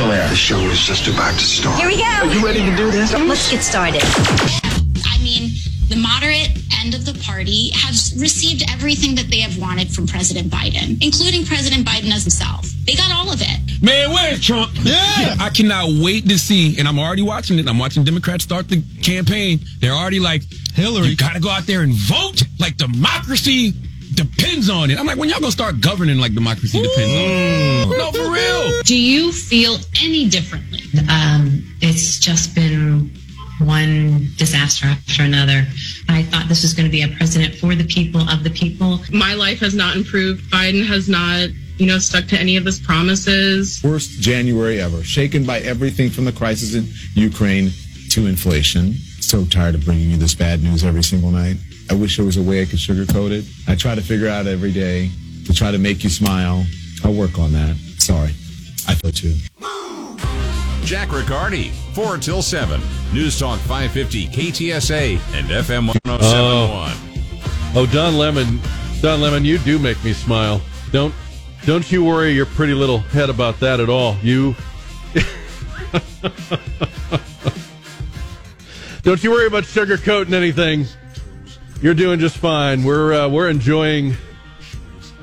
How air? The show is just about to start. Here we go. Are you ready to do this? Let's get started. I mean, the moderate end of the party has received everything that they have wanted from President Biden, including President Biden as himself. They got all of it. Man, where's Trump? Yeah. I cannot wait to see, and I'm already watching it. I'm watching Democrats start the campaign. They're already like, Hillary, you gotta go out there and vote. Like democracy depends on it. I'm like, when y'all gonna start governing like democracy depends on it? No, for real. Do you feel any differently? Um, it's just been one disaster after another. I thought this was going to be a president for the people, of the people. My life has not improved. Biden has not, you know, stuck to any of his promises. Worst January ever, shaken by everything from the crisis in Ukraine to inflation. So tired of bringing you this bad news every single night. I wish there was a way I could sugarcoat it. I try to figure out every day to try to make you smile. I'll work on that. Sorry. I feel too. Jack Riccardi, 4 till 7. News Talk 550, KTSA, and FM 1071. Oh. oh, Don Lemon. Don Lemon, you do make me smile. Don't don't you worry your pretty little head about that at all. You Don't you worry about sugarcoating anything. You're doing just fine. We're uh, we're enjoying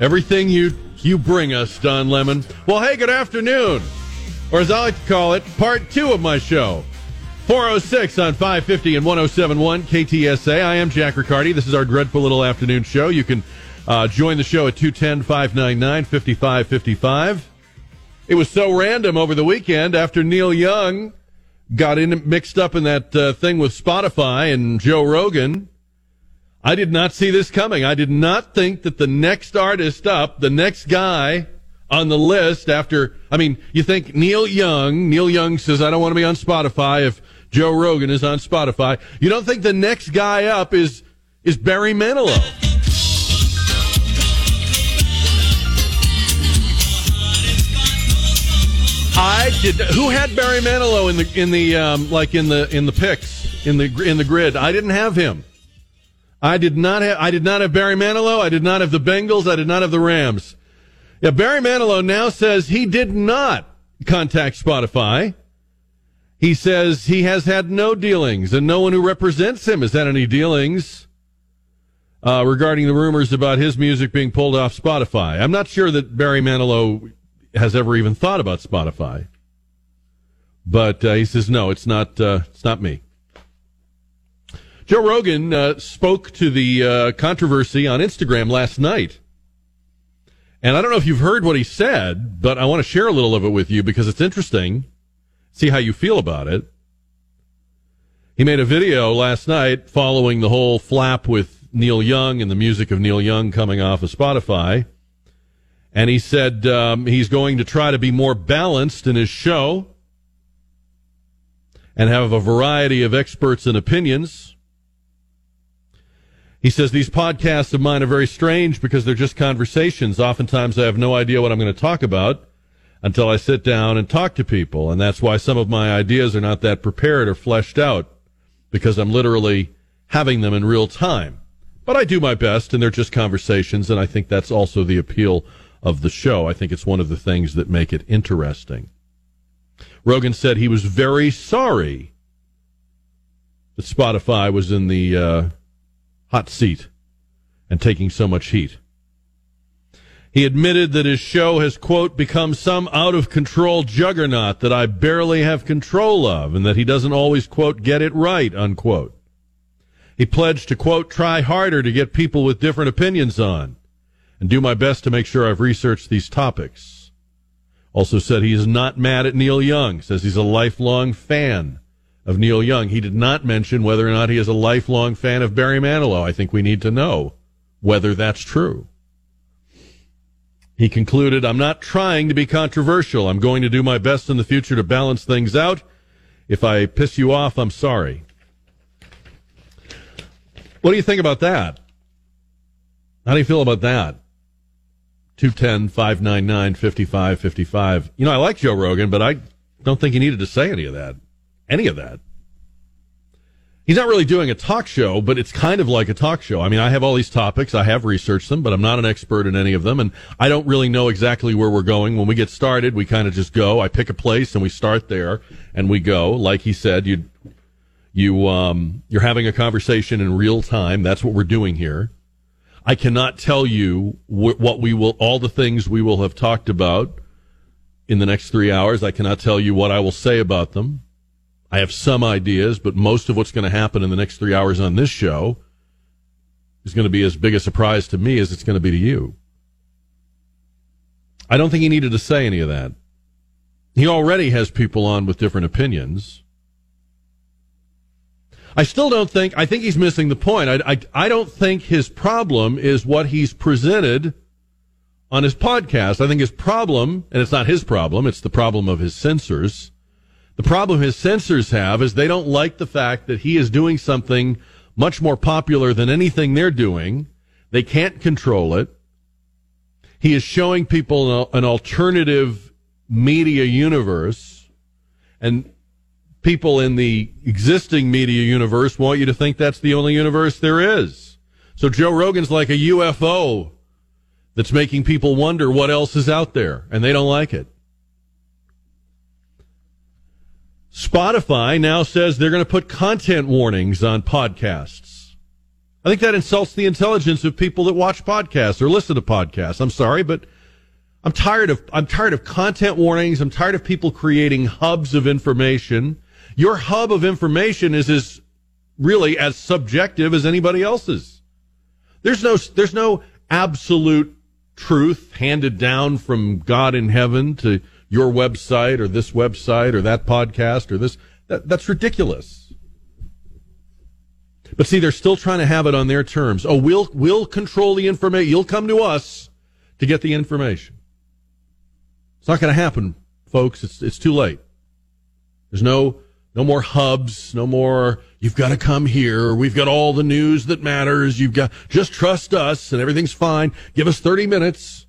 everything you you bring us, Don Lemon. Well, hey, good afternoon, or as I like to call it, part two of my show. 406 on 550 and 1071 KTSA. I am Jack Riccardi. This is our dreadful little afternoon show. You can uh, join the show at 210 599 5555. It was so random over the weekend after Neil Young got in mixed up in that uh, thing with Spotify and Joe Rogan. I did not see this coming. I did not think that the next artist up, the next guy on the list after, I mean, you think Neil Young, Neil Young says, I don't want to be on Spotify if Joe Rogan is on Spotify. You don't think the next guy up is, is Barry Manilow. I did. Who had Barry Manilow in the in the um, like in the in the picks in the in the grid? I didn't have him. I did not have. I did not have Barry Manilow. I did not have the Bengals. I did not have the Rams. Yeah, Barry Manilow now says he did not contact Spotify. He says he has had no dealings, and no one who represents him has had any dealings uh, regarding the rumors about his music being pulled off Spotify. I'm not sure that Barry Manilow has ever even thought about Spotify, but uh, he says no, it's not. Uh, it's not me. Joe Rogan uh, spoke to the uh, controversy on Instagram last night. And I don't know if you've heard what he said, but I want to share a little of it with you because it's interesting. See how you feel about it. He made a video last night following the whole flap with Neil Young and the music of Neil Young coming off of Spotify. And he said um, he's going to try to be more balanced in his show and have a variety of experts and opinions. He says these podcasts of mine are very strange because they're just conversations. Oftentimes I have no idea what I'm going to talk about until I sit down and talk to people. And that's why some of my ideas are not that prepared or fleshed out because I'm literally having them in real time. But I do my best and they're just conversations. And I think that's also the appeal of the show. I think it's one of the things that make it interesting. Rogan said he was very sorry that Spotify was in the, uh, hot seat and taking so much heat. He admitted that his show has, quote, become some out of control juggernaut that I barely have control of and that he doesn't always, quote, get it right, unquote. He pledged to, quote, try harder to get people with different opinions on and do my best to make sure I've researched these topics. Also said he is not mad at Neil Young, says he's a lifelong fan of Neil Young. He did not mention whether or not he is a lifelong fan of Barry Manilow. I think we need to know whether that's true. He concluded, I'm not trying to be controversial. I'm going to do my best in the future to balance things out. If I piss you off, I'm sorry. What do you think about that? How do you feel about that? 210 599 5555. You know, I like Joe Rogan, but I don't think he needed to say any of that. Any of that. He's not really doing a talk show, but it's kind of like a talk show. I mean, I have all these topics. I have researched them, but I'm not an expert in any of them. And I don't really know exactly where we're going. When we get started, we kind of just go. I pick a place and we start there and we go. Like he said, you, you, um, you're having a conversation in real time. That's what we're doing here. I cannot tell you wh- what we will, all the things we will have talked about in the next three hours. I cannot tell you what I will say about them. I have some ideas, but most of what's going to happen in the next three hours on this show is going to be as big a surprise to me as it's going to be to you. I don't think he needed to say any of that. He already has people on with different opinions. I still don't think, I think he's missing the point. I, I, I don't think his problem is what he's presented on his podcast. I think his problem, and it's not his problem, it's the problem of his censors. The problem his censors have is they don't like the fact that he is doing something much more popular than anything they're doing. They can't control it. He is showing people an alternative media universe and people in the existing media universe want you to think that's the only universe there is. So Joe Rogan's like a UFO that's making people wonder what else is out there, and they don't like it. Spotify now says they're going to put content warnings on podcasts. I think that insults the intelligence of people that watch podcasts or listen to podcasts. I'm sorry, but I'm tired of I'm tired of content warnings. I'm tired of people creating hubs of information. Your hub of information is as really as subjective as anybody else's. There's no there's no absolute truth handed down from God in heaven to your website or this website or that podcast or this. That, that's ridiculous. But see, they're still trying to have it on their terms. Oh, we'll, we'll control the information. You'll come to us to get the information. It's not going to happen, folks. It's, it's too late. There's no, no more hubs, no more, you've got to come here. We've got all the news that matters. You've got, just trust us and everything's fine. Give us 30 minutes.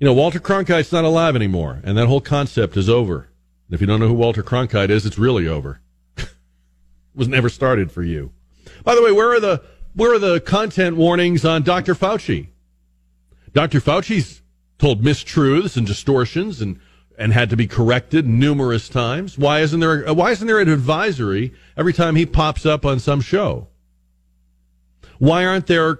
You know, Walter Cronkite's not alive anymore, and that whole concept is over. And if you don't know who Walter Cronkite is, it's really over. it was never started for you. By the way, where are the where are the content warnings on Dr. Fauci? Dr. Fauci's told mistruths and distortions and and had to be corrected numerous times. Why isn't there why isn't there an advisory every time he pops up on some show? Why aren't there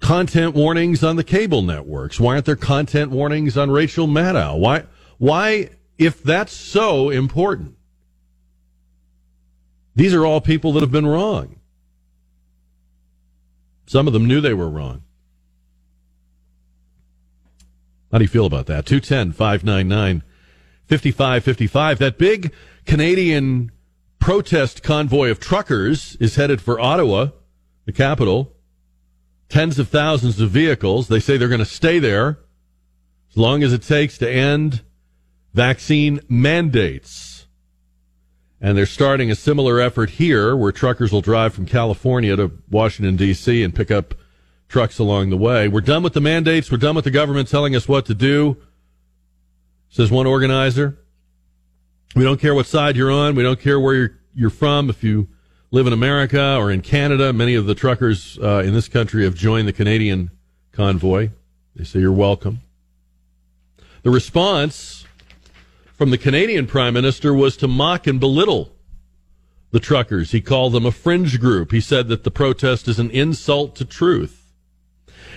content warnings on the cable networks? Why aren't there content warnings on Rachel Maddow? Why, why, if that's so important, these are all people that have been wrong. Some of them knew they were wrong. How do you feel about that? 210 599 5555. That big Canadian protest convoy of truckers is headed for Ottawa, the capital tens of thousands of vehicles. They say they're going to stay there as long as it takes to end vaccine mandates. And they're starting a similar effort here where truckers will drive from California to Washington, D.C. and pick up trucks along the way. We're done with the mandates. We're done with the government telling us what to do, says one organizer. We don't care what side you're on. We don't care where you're, you're from. If you live in America or in Canada. Many of the truckers uh, in this country have joined the Canadian convoy. They say you're welcome. The response from the Canadian Prime Minister was to mock and belittle the truckers. He called them a fringe group. He said that the protest is an insult to truth.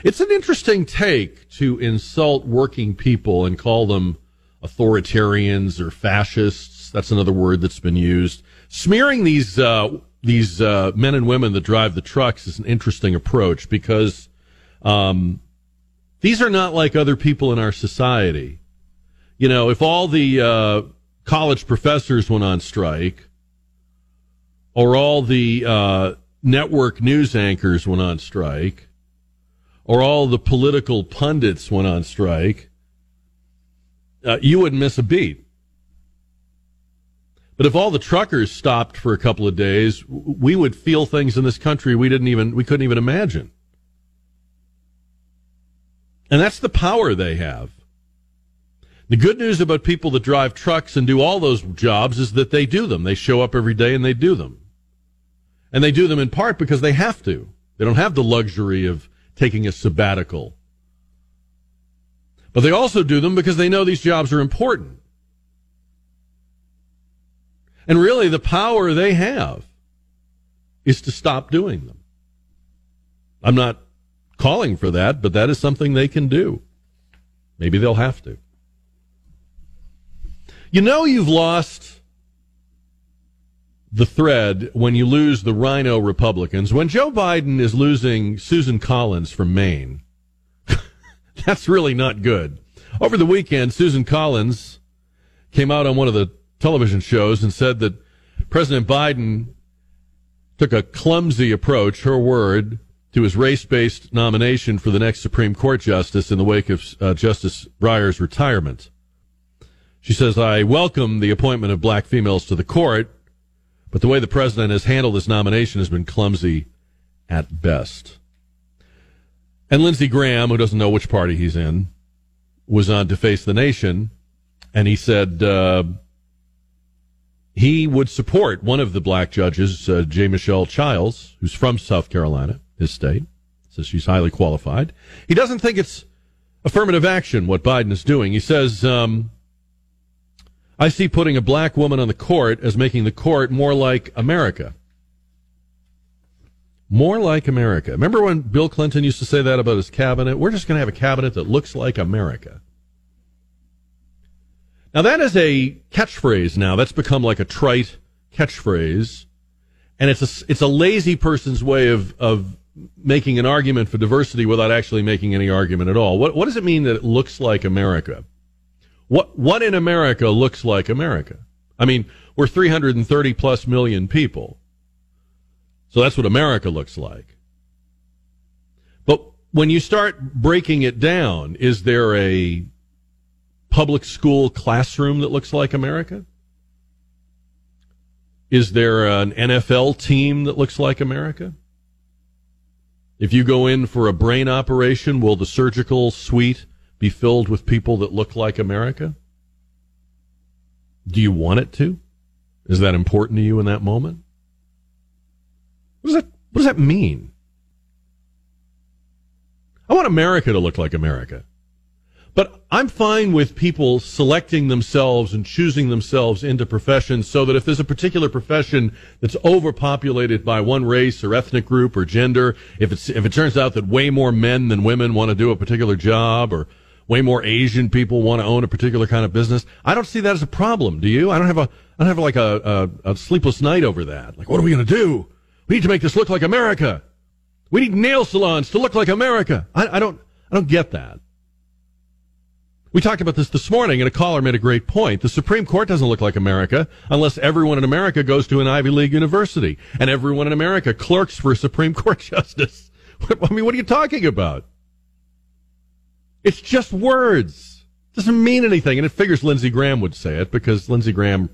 It's an interesting take to insult working people and call them authoritarians or fascists. That's another word that's been used. Smearing these uh, these uh, men and women that drive the trucks is an interesting approach because um, these are not like other people in our society. You know, if all the uh, college professors went on strike, or all the uh, network news anchors went on strike, or all the political pundits went on strike, uh, you wouldn't miss a beat. But if all the truckers stopped for a couple of days, we would feel things in this country we didn't even we couldn't even imagine. And that's the power they have. The good news about people that drive trucks and do all those jobs is that they do them. They show up every day and they do them. And they do them in part because they have to. They don't have the luxury of taking a sabbatical. But they also do them because they know these jobs are important. And really, the power they have is to stop doing them. I'm not calling for that, but that is something they can do. Maybe they'll have to. You know you've lost the thread when you lose the rhino Republicans. When Joe Biden is losing Susan Collins from Maine, that's really not good. Over the weekend, Susan Collins came out on one of the television shows and said that President Biden took a clumsy approach, her word, to his race based nomination for the next Supreme Court justice in the wake of uh, Justice Breyer's retirement. She says, I welcome the appointment of black females to the court, but the way the president has handled this nomination has been clumsy at best. And Lindsey Graham, who doesn't know which party he's in, was on To Face the Nation, and he said uh, he would support one of the black judges, uh, J. Michelle Childs, who's from South Carolina, his state. Says she's highly qualified. He doesn't think it's affirmative action what Biden is doing. He says um, I see putting a black woman on the court as making the court more like America. More like America. Remember when Bill Clinton used to say that about his cabinet? We're just going to have a cabinet that looks like America. Now that is a catchphrase now. That's become like a trite catchphrase. And it's a, it's a lazy person's way of, of making an argument for diversity without actually making any argument at all. What, what does it mean that it looks like America? What what in America looks like America? I mean, we're 330 plus million people. So that's what America looks like. But when you start breaking it down, is there a public school classroom that looks like America? Is there an NFL team that looks like America? If you go in for a brain operation, will the surgical suite be filled with people that look like America? Do you want it to? Is that important to you in that moment? What does that, what does that mean? I want America to look like America. But I'm fine with people selecting themselves and choosing themselves into professions so that if there's a particular profession that's overpopulated by one race or ethnic group or gender, if it's, if it turns out that way more men than women want to do a particular job or way more Asian people want to own a particular kind of business. I don't see that as a problem. Do you? I don't have a, I don't have like a, a, a sleepless night over that. Like, what are we going to do? We need to make this look like America. We need nail salons to look like America. I, I don't, I don't get that. We talked about this this morning, and a caller made a great point. The Supreme Court doesn't look like America unless everyone in America goes to an Ivy League university and everyone in America clerks for a Supreme Court justice. I mean, what are you talking about? It's just words. It doesn't mean anything. And it figures Lindsey Graham would say it because Lindsey Graham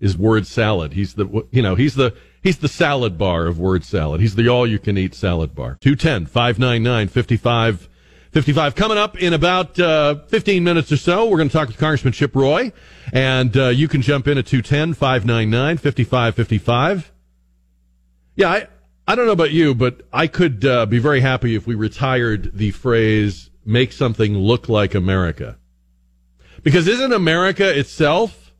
is word salad. He's the, you know, he's the, he's the salad bar of word salad. He's the all you can eat salad bar. 210 599 55 55. Coming up in about uh, 15 minutes or so, we're going to talk with Congressman Chip Roy. And uh, you can jump in at 210 599 5555. Yeah, I, I don't know about you, but I could uh, be very happy if we retired the phrase make something look like America. Because isn't America itself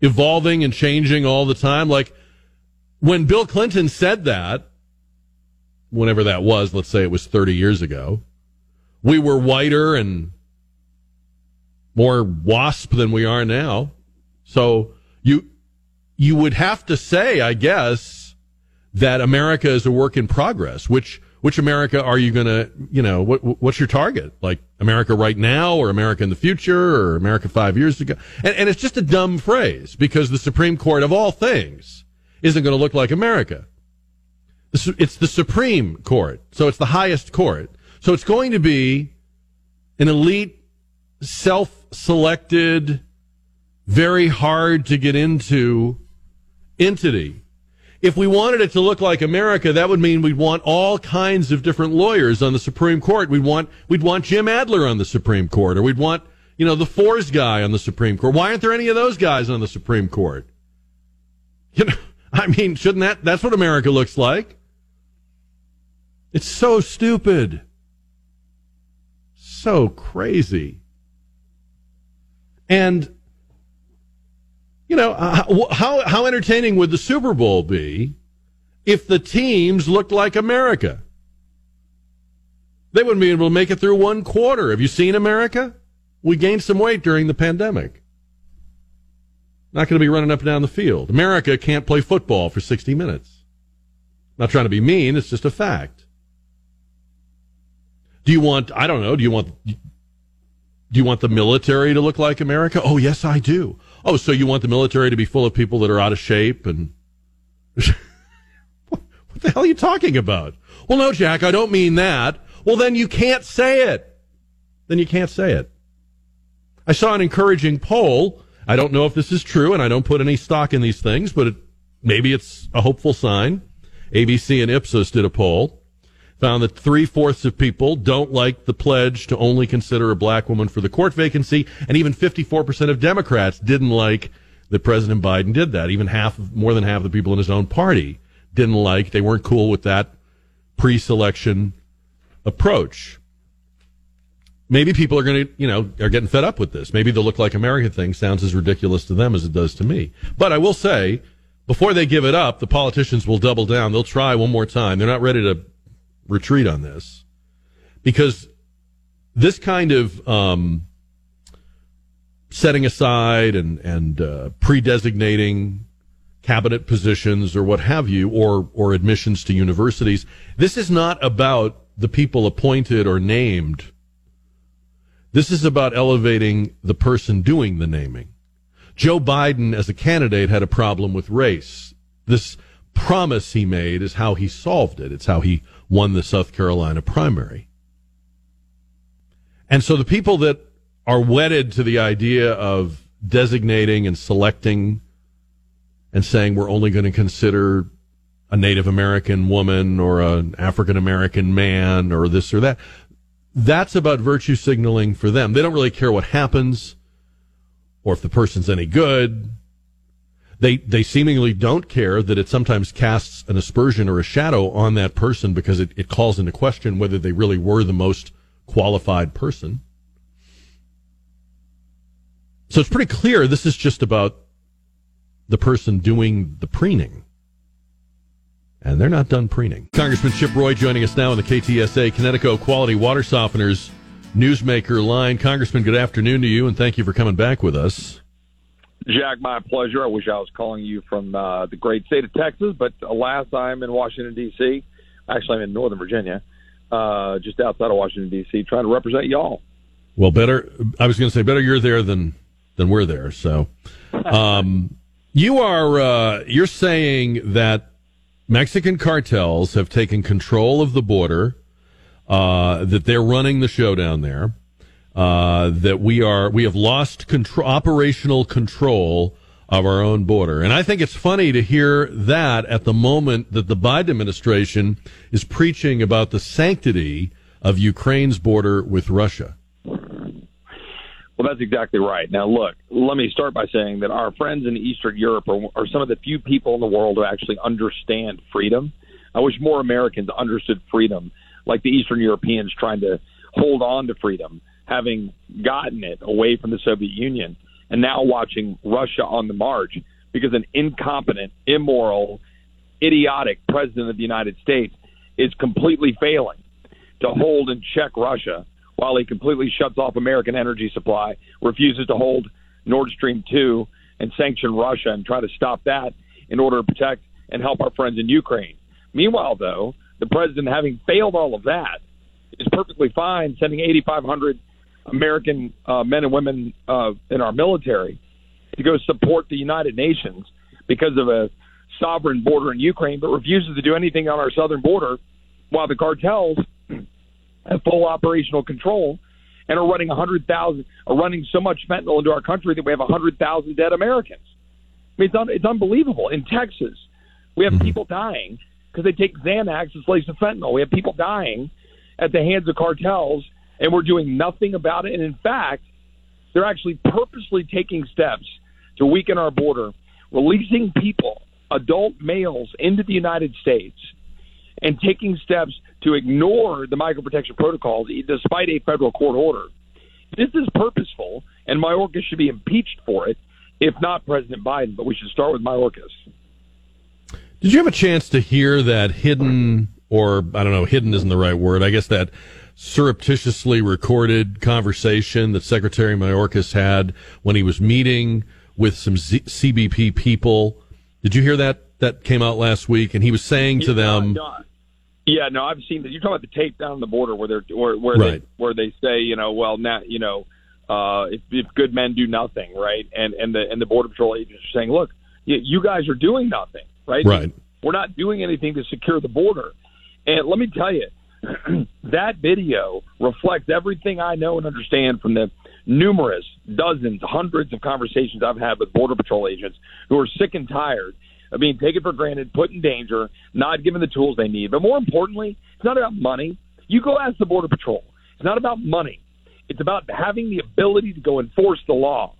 evolving and changing all the time? Like when Bill Clinton said that, whenever that was, let's say it was 30 years ago, we were whiter and more wasp than we are now. So you, you would have to say, I guess, that America is a work in progress, which which America are you to, you know, what, what's your target? Like America right now or America in the future or America five years ago? And, and it's just a dumb phrase because the Supreme Court of all things isn't going to look like America. It's the Supreme Court. So it's the highest court. So it's going to be an elite, self selected, very hard to get into entity. If we wanted it to look like America, that would mean we'd want all kinds of different lawyers on the Supreme Court. We'd want we'd want Jim Adler on the Supreme Court, or we'd want you know the Fours guy on the Supreme Court. Why aren't there any of those guys on the Supreme Court? You know, I mean, shouldn't that that's what America looks like? It's so stupid. So crazy. And you know, uh, how how entertaining would the Super Bowl be if the teams looked like America? They wouldn't be able to make it through one quarter. Have you seen America? We gained some weight during the pandemic. Not going to be running up and down the field. America can't play football for 60 minutes. Not trying to be mean, it's just a fact. Do you want, I don't know, do you want, do you want the military to look like America? Oh, yes, I do. Oh, so you want the military to be full of people that are out of shape and. what the hell are you talking about? Well, no, Jack, I don't mean that. Well, then you can't say it. Then you can't say it. I saw an encouraging poll. I don't know if this is true, and I don't put any stock in these things, but it, maybe it's a hopeful sign. ABC and Ipsos did a poll found that three fourths of people don't like the pledge to only consider a black woman for the court vacancy, and even 54% of Democrats didn't like that President Biden did that. Even half, more than half of the people in his own party didn't like, they weren't cool with that pre selection approach. Maybe people are going to, you know, are getting fed up with this. Maybe the look like America thing sounds as ridiculous to them as it does to me. But I will say, before they give it up, the politicians will double down. They'll try one more time. They're not ready to retreat on this because this kind of um, setting aside and and uh, pre-designating cabinet positions or what have you, or or admissions to universities. This is not about the people appointed or named. This is about elevating the person doing the naming. Joe Biden, as a candidate, had a problem with race. This promise he made is how he solved it. It's how he won the South Carolina primary. And so the people that are wedded to the idea of designating and selecting and saying we're only going to consider a Native American woman or an African American man or this or that. That's about virtue signaling for them. They don't really care what happens or if the person's any good they they seemingly don't care that it sometimes casts an aspersion or a shadow on that person because it, it calls into question whether they really were the most qualified person. So it's pretty clear this is just about the person doing the preening. And they're not done preening. Congressman Chip Roy joining us now on the KTSA Kinetico Quality Water Softeners Newsmaker line. Congressman, good afternoon to you, and thank you for coming back with us. Jack, my pleasure. I wish I was calling you from uh, the great state of Texas, but alas, I'm in Washington, D.C. Actually, I'm in Northern Virginia, uh, just outside of Washington, D.C., trying to represent y'all. Well, better. I was going to say better you're there than than we're there. So, um, you are uh, you're saying that Mexican cartels have taken control of the border, uh, that they're running the show down there, uh, that we are we have lost control, operational control of our own border. And I think it's funny to hear that at the moment that the Biden administration is preaching about the sanctity of Ukraine's border with Russia. Well, that's exactly right. Now, look, let me start by saying that our friends in Eastern Europe are, are some of the few people in the world who actually understand freedom. I wish more Americans understood freedom, like the Eastern Europeans trying to hold on to freedom having gotten it away from the Soviet Union and now watching Russia on the march because an incompetent, immoral, idiotic president of the United States is completely failing to hold and check Russia while he completely shuts off American energy supply, refuses to hold Nord Stream 2 and sanction Russia and try to stop that in order to protect and help our friends in Ukraine. Meanwhile, though, the president, having failed all of that, is perfectly fine sending 8,500 American uh, men and women uh, in our military to go support the United Nations because of a sovereign border in Ukraine, but refuses to do anything on our southern border while the cartels have full operational control and are running 100,000, are running so much fentanyl into our country that we have 100,000 dead Americans. I mean, it's, un, it's unbelievable. In Texas, we have people dying because they take Xanax that's laced with fentanyl. We have people dying at the hands of cartels, and we're doing nothing about it. And in fact, they're actually purposely taking steps to weaken our border, releasing people, adult males, into the United States, and taking steps to ignore the migrant protection protocols despite a federal court order. This is purposeful, and Mayorkas should be impeached for it, if not President Biden. But we should start with Mayorkas. Did you have a chance to hear that hidden, or I don't know, hidden isn't the right word, I guess that surreptitiously recorded conversation that Secretary Mayorkas had when he was meeting with some Z- CBP people? Did you hear that? That came out last week, and he was saying to them. No, no. Yeah, no, I've seen that. You're talking about the tape down the border where they're where, where Right. they where they say, you know, well, now, you know, uh, if, if good men do nothing, right? And and the and the border patrol agents are saying, look, you, you guys are doing nothing, right? Right. We're not doing anything to secure the border. And let me tell you, that video reflects everything I know and understand from the numerous dozens, hundreds of conversations I've had with border patrol agents who are sick and tired of being taken for granted, put in danger, not given the tools they need. But more importantly, it's not about money. You go ask the border patrol. It's not about money. It's about having the ability to go enforce the law.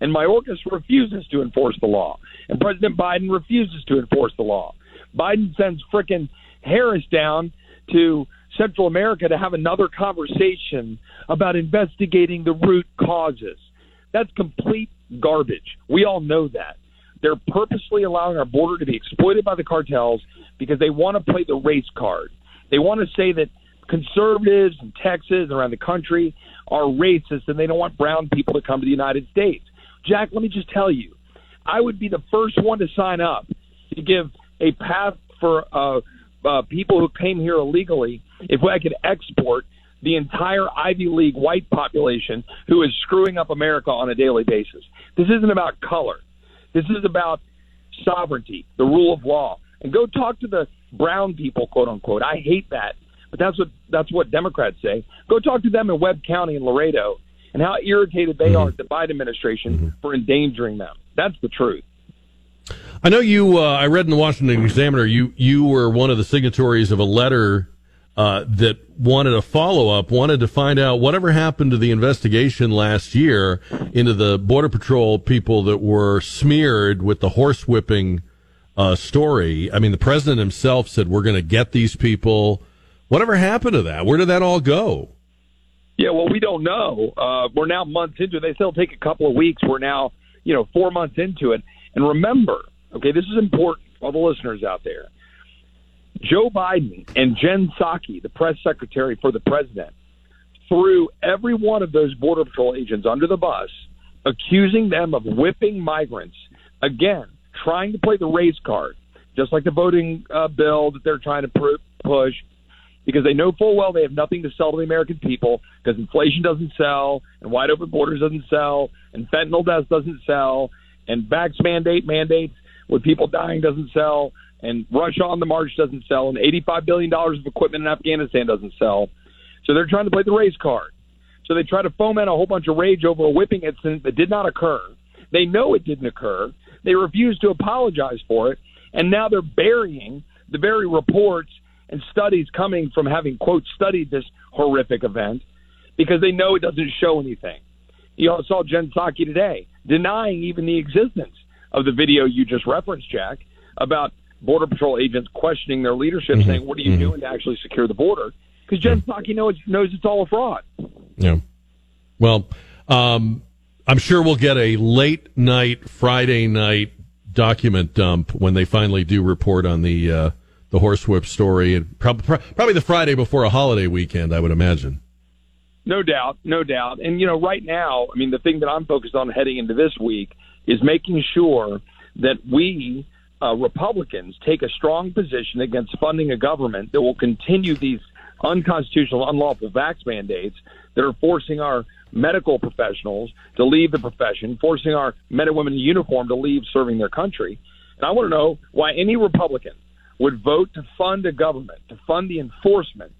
And Mayorkas refuses to enforce the law. And President Biden refuses to enforce the law. Biden sends frickin' Harris down to Central America to have another conversation about investigating the root causes. That's complete garbage. We all know that. They're purposely allowing our border to be exploited by the cartels because they want to play the race card. They want to say that conservatives in Texas and around the country are racist and they don't want brown people to come to the United States. Jack, let me just tell you, I would be the first one to sign up to give a path for uh, uh, people who came here illegally if I could export the entire Ivy League white population who is screwing up America on a daily basis. This isn't about color. This is about sovereignty, the rule of law. And go talk to the brown people, quote unquote. I hate that, but that's what that's what Democrats say. Go talk to them in Webb County and Laredo and how irritated they are at the Biden administration for endangering them. That's the truth. I know you. Uh, I read in the Washington Examiner you you were one of the signatories of a letter uh, that wanted a follow up, wanted to find out whatever happened to the investigation last year into the border patrol people that were smeared with the horsewhipping uh, story. I mean, the president himself said we're going to get these people. Whatever happened to that? Where did that all go? Yeah, well, we don't know. Uh, we're now months into it. They still take a couple of weeks. We're now, you know, four months into it. And remember, okay, this is important for all the listeners out there. Joe Biden and Jen Psaki, the press secretary for the president, threw every one of those Border Patrol agents under the bus, accusing them of whipping migrants. Again, trying to play the race card, just like the voting uh, bill that they're trying to pr- push, because they know full well they have nothing to sell to the American people because inflation doesn't sell, and wide open borders doesn't sell, and fentanyl deaths doesn't sell, and vax mandate mandates with people dying doesn't sell, and Russia on the march doesn't sell, and $85 billion of equipment in Afghanistan doesn't sell. So they're trying to play the race card. So they try to foment a whole bunch of rage over a whipping incident that did not occur. They know it didn't occur. They refuse to apologize for it. And now they're burying the very reports and studies coming from having, quote, studied this horrific event because they know it doesn't show anything. You all saw Jen Psaki today denying even the existence of the video you just referenced, Jack, about Border Patrol agents questioning their leadership, saying, What are you doing to actually secure the border? Because Jen Psaki knows, knows it's all a fraud. Yeah. Well, um, I'm sure we'll get a late night Friday night document dump when they finally do report on the uh, the horsewhip story, and prob- probably the Friday before a holiday weekend, I would imagine. No doubt, no doubt. And you know, right now, I mean, the thing that I'm focused on heading into this week is making sure that we uh, Republicans take a strong position against funding a government that will continue these unconstitutional, unlawful vax mandates that are forcing our medical professionals to leave the profession, forcing our men and women in uniform to leave serving their country. And I want to know why any Republican would vote to fund a government, to fund the enforcement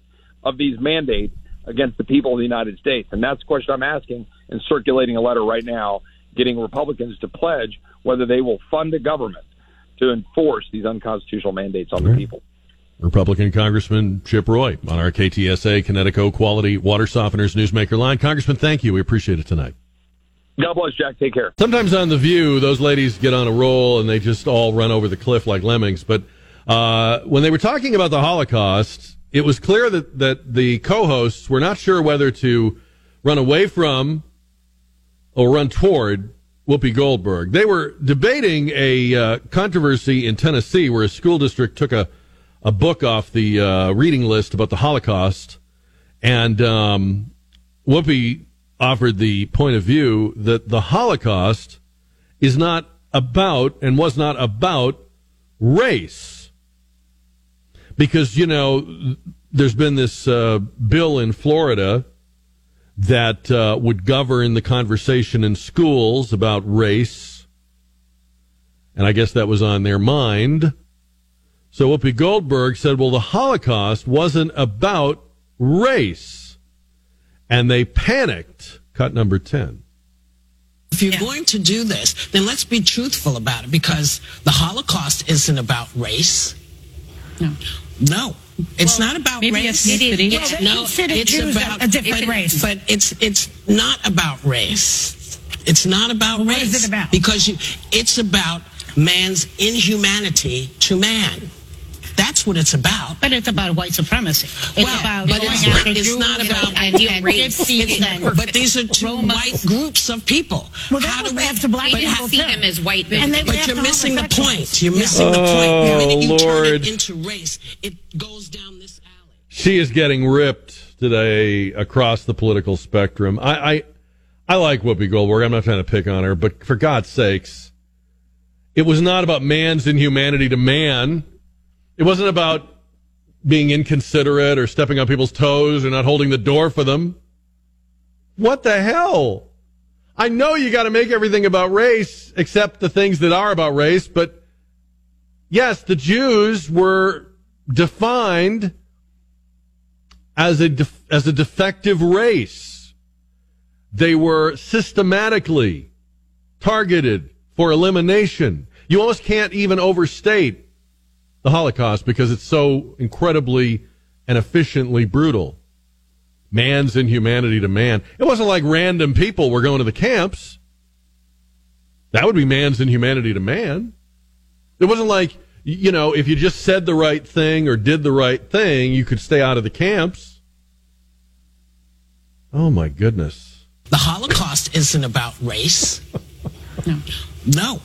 of these mandates against the people of the United States? And that's the question I'm asking and circulating a letter right now, getting Republicans to pledge whether they will fund a government to enforce these unconstitutional mandates on the people. Republican Congressman Chip Roy on our KTSA Kinetico Quality Water Softeners Newsmaker line. Congressman, thank you. We appreciate it tonight. God bless, Jack. Take care. Sometimes on The View, those ladies get on a roll and they just all run over the cliff like lemmings. But uh, when they were talking about the Holocaust, it was clear that, that the co hosts were not sure whether to run away from or run toward Whoopi Goldberg. They were debating a uh, controversy in Tennessee where a school district took a, a book off the uh, reading list about the Holocaust. And um, Whoopi offered the point of view that the Holocaust is not about and was not about race. Because, you know, there's been this uh, bill in Florida that uh, would govern the conversation in schools about race. And I guess that was on their mind. So Whoopi Goldberg said, well, the Holocaust wasn't about race and they panicked. Cut number 10. If you're yeah. going to do this, then let's be truthful about it because the Holocaust isn't about race. No. No. It's well, not about race. It is. It's, no, it's Jews about a different it, race. But it's it's not about race. It's not about well, race. What is it about? Because you, it's about man's inhumanity to man. That's what it's about. But it's about white supremacy. It's well, about but it's, it's not about ideal race. But these are two Roma. white groups of people. Well, How do we have to black but people see them as white and But you're missing the point. You're missing yeah. the point. Oh, when you Lord. turn it into race, it goes down this alley. She is getting ripped today across the political spectrum. I, I, I like Whoopi Goldberg. I'm not trying to pick on her, but for God's sakes, it was not about man's inhumanity to man. It wasn't about being inconsiderate or stepping on people's toes or not holding the door for them. What the hell? I know you got to make everything about race except the things that are about race, but yes, the Jews were defined as a as a defective race. They were systematically targeted for elimination. You almost can't even overstate the Holocaust because it's so incredibly and efficiently brutal. Man's inhumanity to man. It wasn't like random people were going to the camps. That would be man's inhumanity to man. It wasn't like, you know, if you just said the right thing or did the right thing, you could stay out of the camps. Oh my goodness. The Holocaust isn't about race. no. No.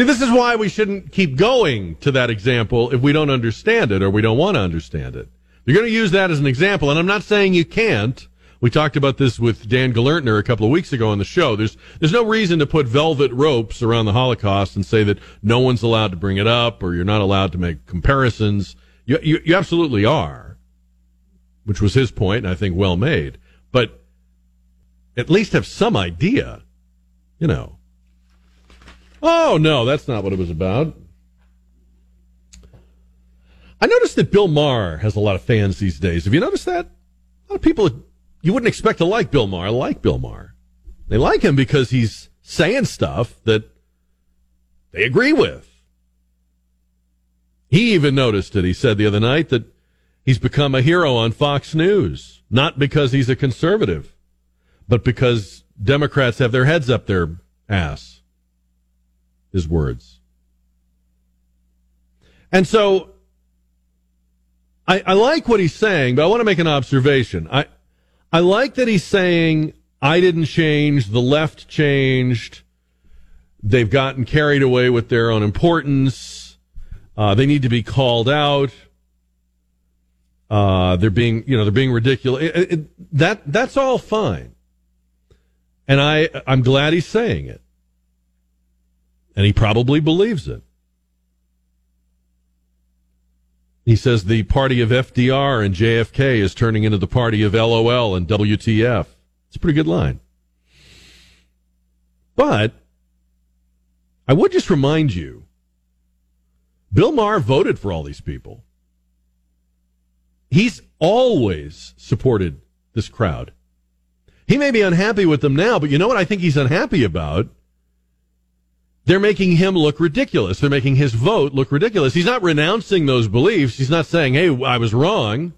See, this is why we shouldn't keep going to that example if we don't understand it or we don't want to understand it. You're going to use that as an example, and I'm not saying you can't. We talked about this with Dan Gelernter a couple of weeks ago on the show. There's there's no reason to put velvet ropes around the Holocaust and say that no one's allowed to bring it up or you're not allowed to make comparisons. You, you, you absolutely are, which was his point, and I think well made. But at least have some idea, you know. Oh, no, that's not what it was about. I noticed that Bill Maher has a lot of fans these days. Have you noticed that? A lot of people you wouldn't expect to like Bill Maher like Bill Maher. They like him because he's saying stuff that they agree with. He even noticed it. He said the other night that he's become a hero on Fox News, not because he's a conservative, but because Democrats have their heads up their ass his words. And so I, I like what he's saying, but I want to make an observation. I, I like that he's saying, I didn't change, the left changed, they've gotten carried away with their own importance, uh, they need to be called out. Uh, they're being, you know, they're being ridiculous. It, it, that that's all fine, and I I'm glad he's saying it and he probably believes it. He says the party of FDR and JFK is turning into the party of LOL and WTF. It's a pretty good line. But I would just remind you Bill Maher voted for all these people. He's always supported this crowd. He may be unhappy with them now, but you know what I think he's unhappy about? They're making him look ridiculous. They're making his vote look ridiculous. He's not renouncing those beliefs. He's not saying, hey, I was wrong.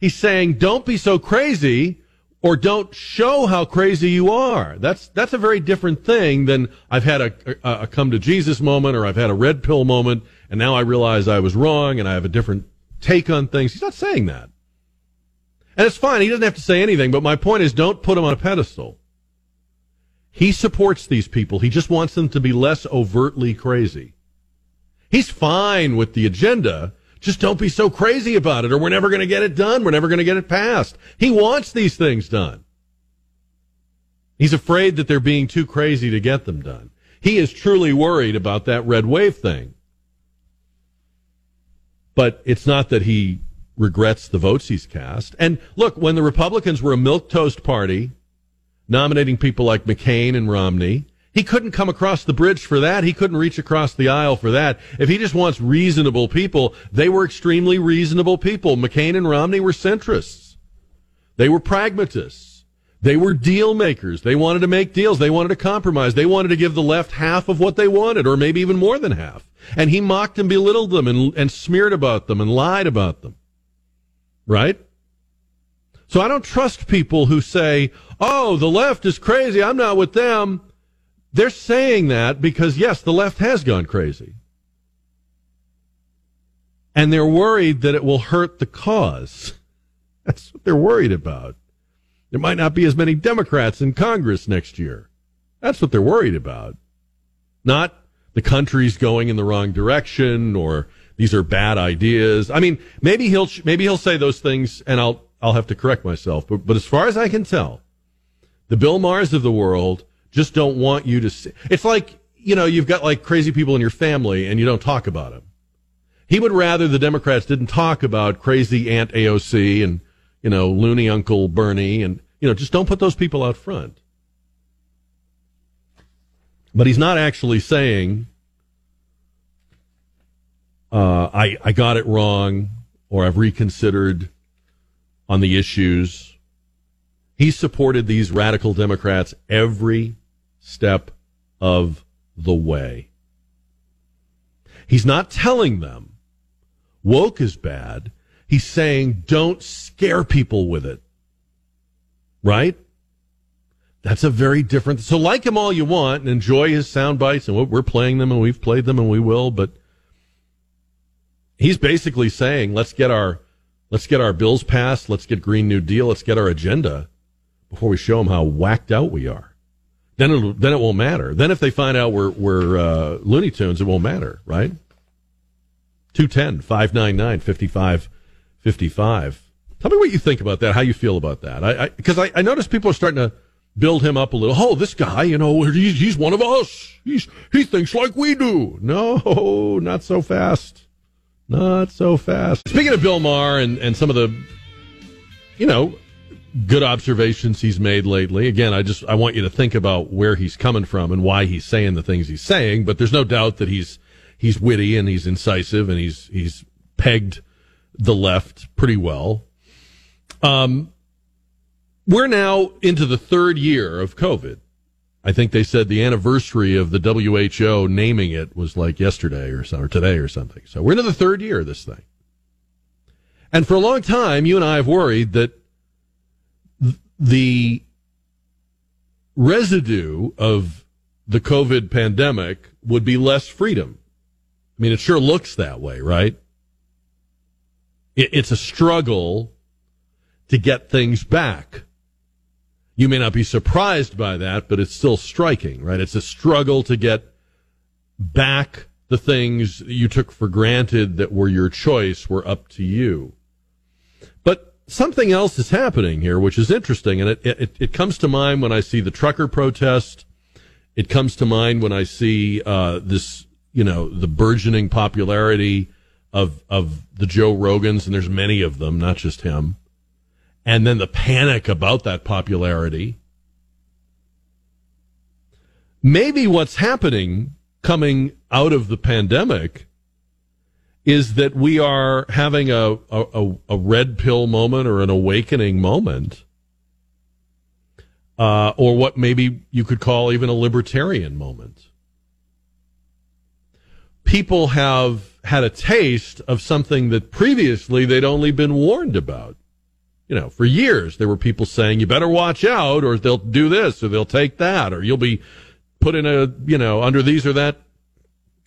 He's saying, don't be so crazy or don't show how crazy you are. That's, that's a very different thing than I've had a, a, a come to Jesus moment or I've had a red pill moment and now I realize I was wrong and I have a different take on things. He's not saying that. And it's fine. He doesn't have to say anything, but my point is don't put him on a pedestal. He supports these people. He just wants them to be less overtly crazy. He's fine with the agenda. Just don't be so crazy about it or we're never going to get it done. We're never going to get it passed. He wants these things done. He's afraid that they're being too crazy to get them done. He is truly worried about that red wave thing. But it's not that he regrets the votes he's cast. And look, when the Republicans were a milk toast party, nominating people like McCain and Romney, he couldn't come across the bridge for that. He couldn't reach across the aisle for that. If he just wants reasonable people, they were extremely reasonable people. McCain and Romney were centrists. They were pragmatists. They were deal makers. They wanted to make deals. They wanted to compromise. They wanted to give the left half of what they wanted, or maybe even more than half. And he mocked and belittled them and, and smeared about them and lied about them. Right? So I don't trust people who say, oh, the left is crazy. I'm not with them. They're saying that because, yes, the left has gone crazy. And they're worried that it will hurt the cause. That's what they're worried about. There might not be as many Democrats in Congress next year. That's what they're worried about. Not the country's going in the wrong direction or these are bad ideas. I mean, maybe he'll maybe he'll say those things and I'll I'll have to correct myself. But but as far as I can tell, the Bill Mahers of the world just don't want you to see. It's like, you know, you've got like crazy people in your family and you don't talk about them. He would rather the Democrats didn't talk about crazy Aunt AOC and, you know, loony Uncle Bernie and, you know, just don't put those people out front. But he's not actually saying, uh, I, I got it wrong or I've reconsidered on the issues. He supported these radical Democrats every step of the way. He's not telling them woke is bad. He's saying don't scare people with it. Right? That's a very different. So like him all you want and enjoy his sound bites and we're playing them and we've played them and we will, but he's basically saying let's get our let's get our bills passed, let's get Green New Deal, let's get our agenda before we show them how whacked out we are. Then it then it won't matter. Then if they find out we're we're uh, Looney Tunes, it won't matter, right? 210 599 5555. Tell me what you think about that, how you feel about that. I because I, I, I notice people are starting to build him up a little. Oh, this guy, you know, he's he's one of us. He's he thinks like we do. No, not so fast. Not so fast. Speaking of Bill Maher and, and some of the, you know, good observations he's made lately. Again, I just I want you to think about where he's coming from and why he's saying the things he's saying. But there's no doubt that he's he's witty and he's incisive and he's he's pegged the left pretty well. Um, we're now into the third year of COVID. I think they said the anniversary of the WHO naming it was like yesterday or so, or today or something. So we're into the third year of this thing. And for a long time, you and I have worried that the residue of the COVID pandemic would be less freedom. I mean, it sure looks that way, right? It's a struggle to get things back. You may not be surprised by that, but it's still striking, right? It's a struggle to get back the things you took for granted that were your choice were up to you. But something else is happening here, which is interesting, and it, it, it comes to mind when I see the trucker protest. It comes to mind when I see uh, this, you know, the burgeoning popularity of of the Joe Rogans, and there's many of them, not just him and then the panic about that popularity. Maybe what's happening coming out of the pandemic is that we are having a, a, a red pill moment or an awakening moment uh, or what maybe you could call even a libertarian moment. People have had a taste of something that previously they'd only been warned about. You know, for years there were people saying, you better watch out or they'll do this or they'll take that or you'll be put in a, you know, under these or that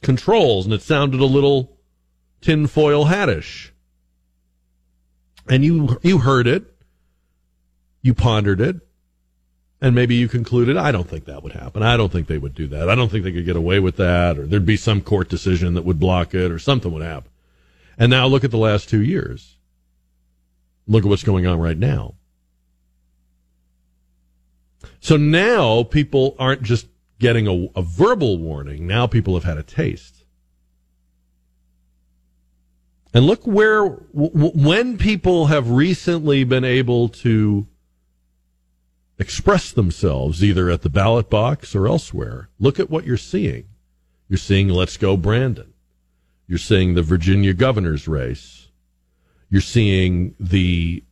controls. And it sounded a little tinfoil hattish. And you, you heard it. You pondered it. And maybe you concluded, I don't think that would happen. I don't think they would do that. I don't think they could get away with that, or there'd be some court decision that would block it, or something would happen. And now look at the last two years. Look at what's going on right now. So now people aren't just getting a, a verbal warning. Now people have had a taste. And look where, w- when people have recently been able to express themselves either at the ballot box or elsewhere, look at what you're seeing. You're seeing Let's Go Brandon. You're seeing the Virginia governor's race. You're seeing the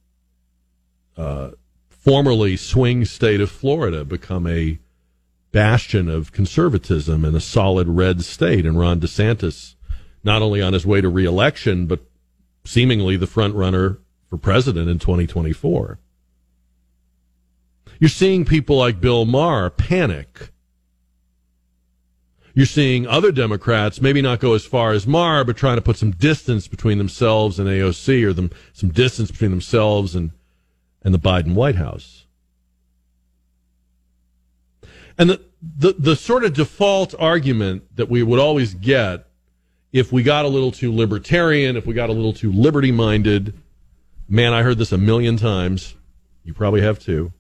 uh, formerly swing state of Florida become a bastion of conservatism and a solid red state. And Ron DeSantis, not only on his way to reelection, but seemingly the front runner for president in 2024. You're seeing people like Bill Maher panic. You're seeing other Democrats maybe not go as far as Maher, but trying to put some distance between themselves and AOC or them, some distance between themselves and, and the Biden White House. And the, the, the sort of default argument that we would always get if we got a little too libertarian, if we got a little too liberty minded, man, I heard this a million times. You probably have too.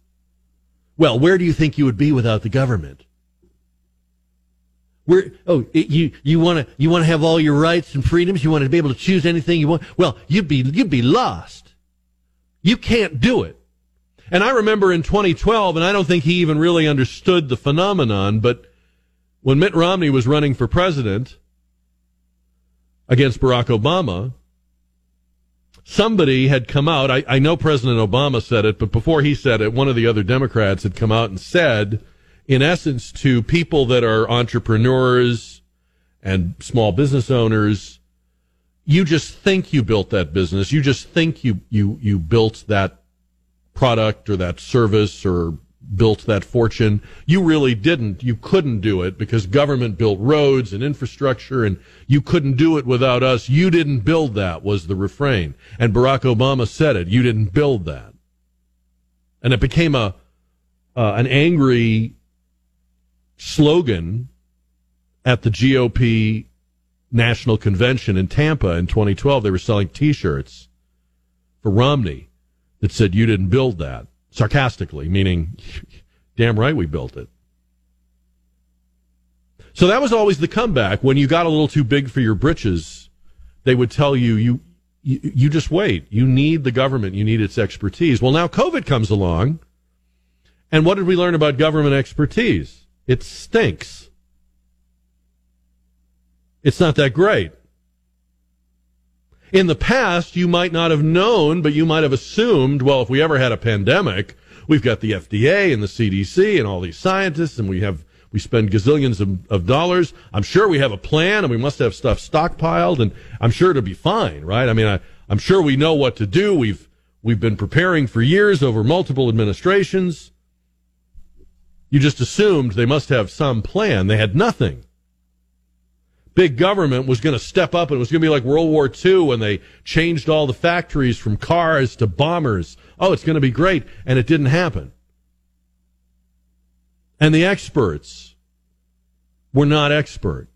Well, where do you think you would be without the government? Where oh it, you you want to you want to have all your rights and freedoms. You want to be able to choose anything you want. Well, you'd be you'd be lost. You can't do it. And I remember in 2012, and I don't think he even really understood the phenomenon, but when Mitt Romney was running for president against Barack Obama, somebody had come out. I, I, know President Obama said it, but before he said it, one of the other Democrats had come out and said, in essence, to people that are entrepreneurs and small business owners, you just think you built that business. You just think you, you, you built that product or that service or built that fortune. You really didn't. You couldn't do it because government built roads and infrastructure and you couldn't do it without us. You didn't build that was the refrain. And Barack Obama said it. You didn't build that. And it became a, uh, an angry slogan at the GOP national convention in Tampa in 2012. They were selling t-shirts for Romney that said, you didn't build that sarcastically, meaning, damn right we built it. So that was always the comeback. When you got a little too big for your britches, they would tell you, you, you, you just wait. You need the government. You need its expertise. Well, now COVID comes along. And what did we learn about government expertise? It stinks. It's not that great. In the past, you might not have known, but you might have assumed, well, if we ever had a pandemic, we've got the FDA and the CDC and all these scientists, and we have we spend gazillions of, of, dollars. I'm sure we have a plan, and we must have stuff stockpiled, and I'm sure it'll be fine, right? I mean, I, I'm sure we know what to do. We've we've been preparing for years over multiple administrations. You just assumed they must have some plan. They had nothing big government was going to step up and it was going to be like World War II when they changed all the factories from cars to bombers. Oh, it's going to be great. And it didn't happen. And the experts were not expert.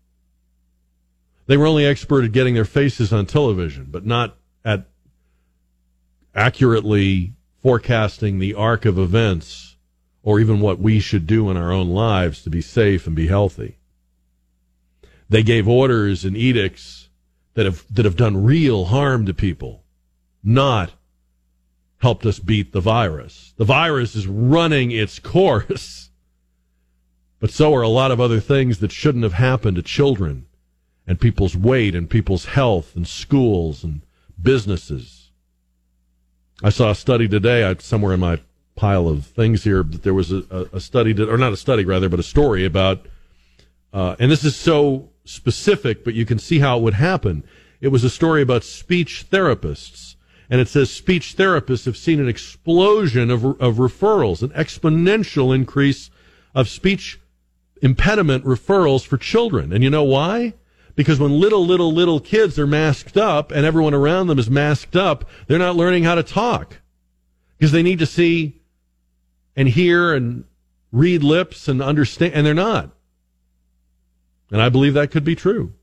They were only expert at getting their faces on television, but not at accurately forecasting the arc of events or even what we should do in our own lives to be safe and be healthy. They gave orders and edicts that have, that have done real harm to people, not helped us beat the virus. The virus is running its course. But so are a lot of other things that shouldn't have happened to children and people's weight and people's health and schools and businesses. I saw a study today somewhere in my pile of things here. But there was a, a, a study, that, or not a study, rather, but a story about, uh, and this is so specific, but you can see how it would happen. It was a story about speech therapists. And it says speech therapists have seen an explosion of, of referrals, an exponential increase of speech impediment referrals for children. And you know why? Because when little, little, little kids are masked up and everyone around them is masked up, they're not learning how to talk because they need to see and hear and read lips and understand, and they're not. And I believe that could be true.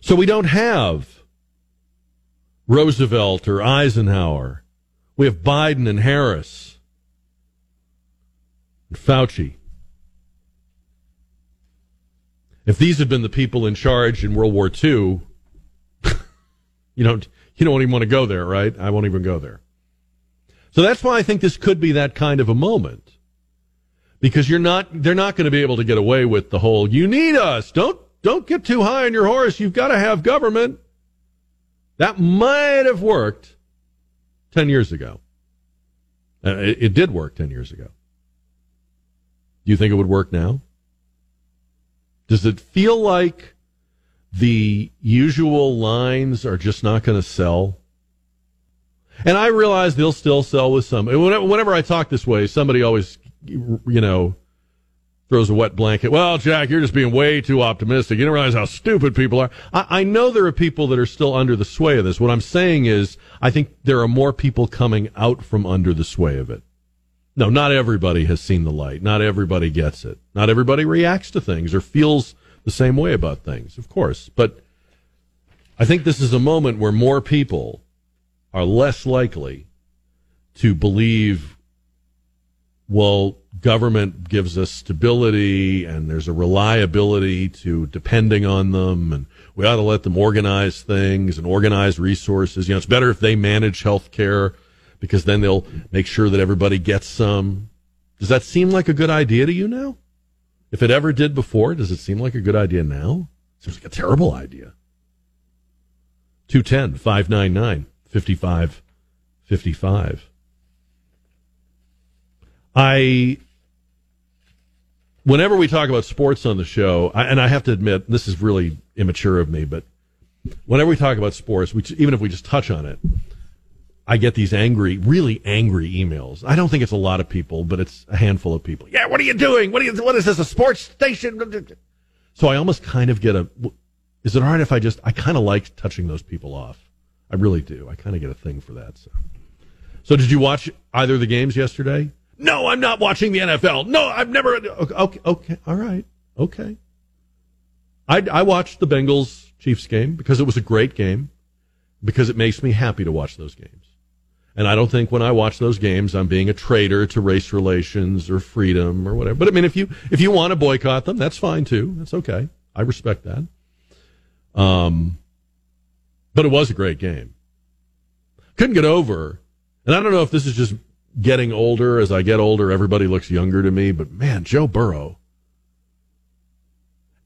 So we don't have Roosevelt or Eisenhower. We have Biden and Harris and Fauci. If these had been the people in charge in World War II, you don't you don't even want to go there, right? I won't even go there. So that's why I think this could be that kind of a moment. Because you're not they're not going to be able to get away with the whole you need us. Don't don't get too high on your horse. You've got to have government. That might have worked 10 years ago. Uh, it, it did work 10 years ago. Do you think it would work now? Does it feel like the usual lines are just not going to sell? And I realize they'll still sell with some. Whenever I talk this way, somebody always, you know, throws a wet blanket. Well, Jack, you're just being way too optimistic. You don't realize how stupid people are. I, I, know there are people that are still under the sway of this. What I'm saying is, I think there are more people coming out from under the sway of it. No, not everybody has seen the light. Not everybody gets it. Not everybody reacts to things or feels the same way about things, of course. But I think this is a moment where more people are less likely to believe, well, government gives us stability and there's a reliability to depending on them and we ought to let them organize things and organize resources. You know, it's better if they manage health care because then they'll make sure that everybody gets some. Does that seem like a good idea to you now? If it ever did before, does it seem like a good idea now? Seems like a terrible idea. 210 599 5555. I whenever we talk about sports on the show, I, and I have to admit this is really immature of me, but whenever we talk about sports, we, even if we just touch on it, I get these angry, really angry emails. I don't think it's a lot of people, but it's a handful of people. Yeah, what are you doing? What are you? What is this? A sports station? So I almost kind of get a. Is it all right if I just? I kind of like touching those people off. I really do. I kind of get a thing for that. So. so did you watch either of the games yesterday? No, I'm not watching the NFL. No, I've never. Okay, okay, all right, okay. I, I watched the Bengals Chiefs game because it was a great game, because it makes me happy to watch those games. And I don't think when I watch those games, I'm being a traitor to race relations or freedom or whatever. But I mean, if you if you want to boycott them, that's fine too. That's okay. I respect that. Um, but it was a great game. Couldn't get over, and I don't know if this is just getting older. As I get older, everybody looks younger to me. But man, Joe Burrow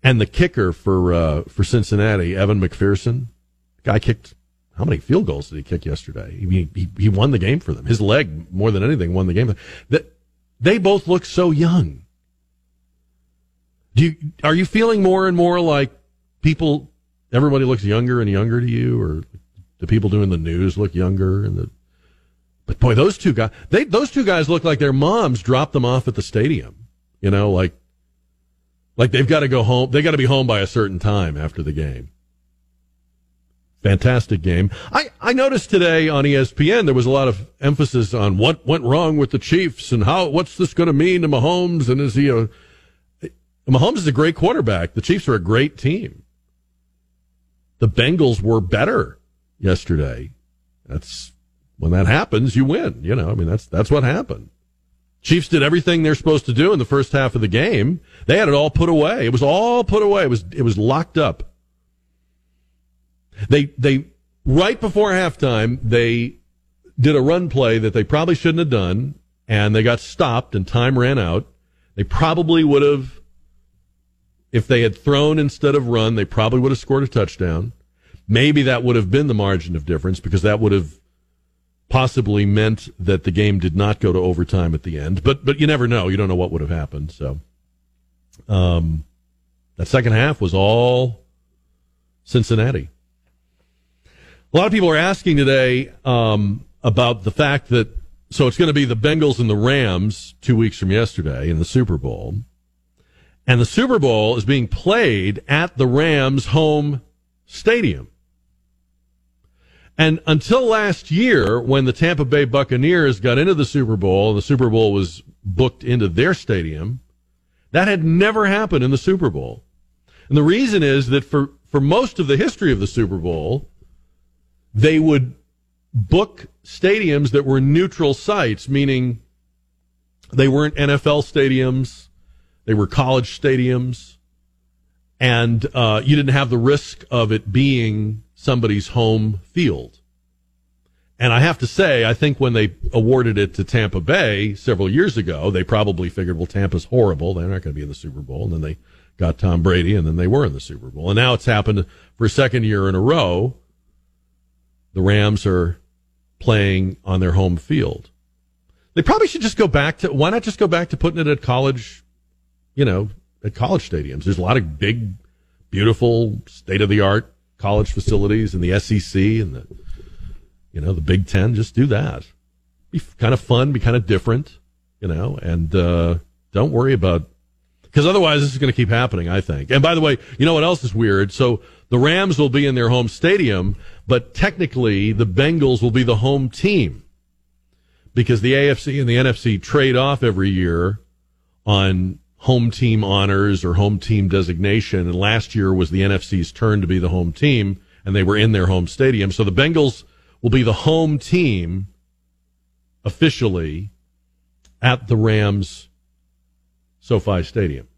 and the kicker for uh, for Cincinnati, Evan McPherson, guy kicked how many field goals did he kick yesterday? He, he, he won the game for them. His leg, more than anything, won the game. That they both look so young. Do you, are you feeling more and more like people? Everybody looks younger and younger to you, or the people doing the news look younger? And the but boy, those two guys, they those two guys look like their moms dropped them off at the stadium. You know, like like they've got to go home. They got to be home by a certain time after the game. Fantastic game. I, I noticed today on ESPN there was a lot of emphasis on what went wrong with the Chiefs and how what's this going to mean to Mahomes and is he a Mahomes is a great quarterback. The Chiefs are a great team. The Bengals were better yesterday. That's when that happens, you win. You know, I mean that's that's what happened. Chiefs did everything they're supposed to do in the first half of the game. They had it all put away. It was all put away. It was it was locked up. They they right before halftime they did a run play that they probably shouldn't have done, and they got stopped and time ran out. They probably would have, if they had thrown instead of run, they probably would have scored a touchdown. Maybe that would have been the margin of difference because that would have possibly meant that the game did not go to overtime at the end. But but you never know. You don't know what would have happened. So, um, that second half was all Cincinnati. A lot of people are asking today um, about the fact that so it's going to be the Bengals and the Rams two weeks from yesterday in the Super Bowl, and the Super Bowl is being played at the Rams' home stadium. And until last year, when the Tampa Bay Buccaneers got into the Super Bowl and the Super Bowl was booked into their stadium, that had never happened in the Super Bowl. And the reason is that for, for most of the history of the Super Bowl, they would book stadiums that were neutral sites, meaning they weren't NFL stadiums, they were college stadiums, and uh, you didn't have the risk of it being somebody's home field. And I have to say, I think when they awarded it to Tampa Bay several years ago, they probably figured, well, Tampa's horrible. They're not going to be in the Super Bowl. And then they got Tom Brady, and then they were in the Super Bowl. And now it's happened for a second year in a row. The Rams are playing on their home field. They probably should just go back to, why not just go back to putting it at college, you know, at college stadiums? There's a lot of big, beautiful, state of the art college facilities in the SEC and the, you know, the Big Ten. Just do that. Be kind of fun, be kind of different, you know, and uh, don't worry about because otherwise this is going to keep happening. I think. And by the way, you know what else is weird? So the Rams will be in their home stadium, but technically the Bengals will be the home team because the AFC and the NFC trade off every year on home team honors or home team designation. And last year was the NFC's turn to be the home team, and they were in their home stadium. So the Bengals will be the home team officially at the Rams SoFi Stadium.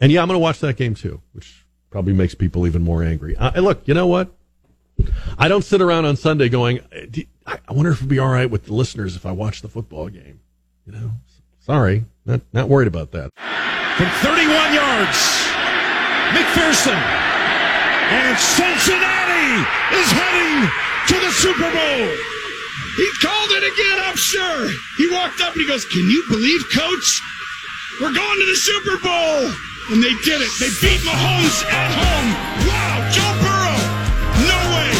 And yeah, I'm going to watch that game too, which probably makes people even more angry. Uh, and look, you know what? I don't sit around on Sunday going, I wonder if it'd be all right with the listeners if I watch the football game. You know, sorry, not not worried about that. From 31 yards, McPherson and Cincinnati is heading to the Super Bowl. He called it again, I'm sure. He walked up and he goes, Can you believe, coach? We're going to the Super Bowl. And they did it. They beat Mahomes at home. Wow, Joe Burrow. No way.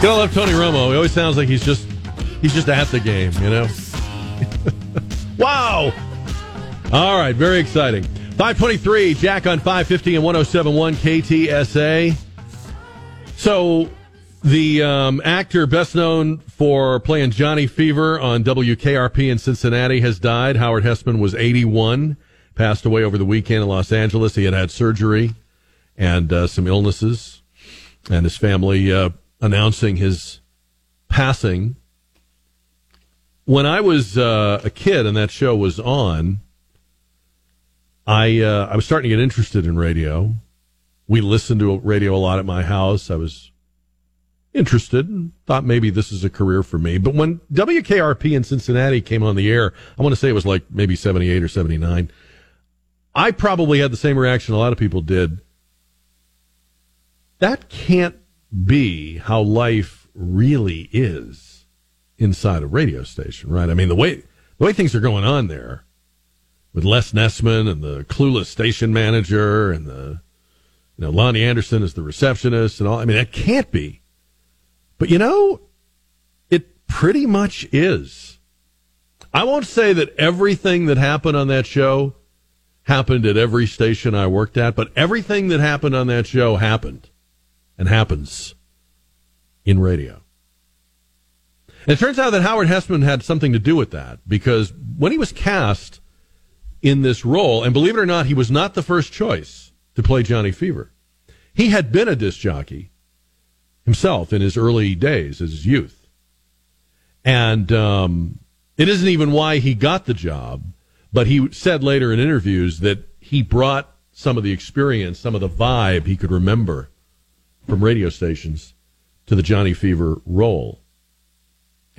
Gotta love Tony Romo. He always sounds like he's just he's just at the game, you know. wow. All right, very exciting. 523, Jack on 550 and 1071 KTSA. So, the um, actor best known for playing Johnny Fever on WKRP in Cincinnati has died. Howard Hesseman was 81, passed away over the weekend in Los Angeles. He had had surgery and uh, some illnesses, and his family uh, announcing his passing. When I was uh, a kid and that show was on, I uh, I was starting to get interested in radio. We listened to radio a lot at my house. I was interested and thought maybe this is a career for me. But when WKRP in Cincinnati came on the air, I want to say it was like maybe 78 or 79. I probably had the same reaction a lot of people did. That can't be how life really is inside a radio station, right? I mean, the way the way things are going on there with Les Nessman and the clueless station manager and the you know Loni Anderson as the receptionist and all. I mean, that can't be. But you know, it pretty much is. I won't say that everything that happened on that show happened at every station I worked at, but everything that happened on that show happened and happens in radio. It turns out that Howard Hesseman had something to do with that because when he was cast in this role, and believe it or not, he was not the first choice to play Johnny Fever. He had been a disc jockey himself in his early days, his youth. And um, it isn't even why he got the job, but he said later in interviews that he brought some of the experience, some of the vibe he could remember from radio stations to the Johnny Fever role.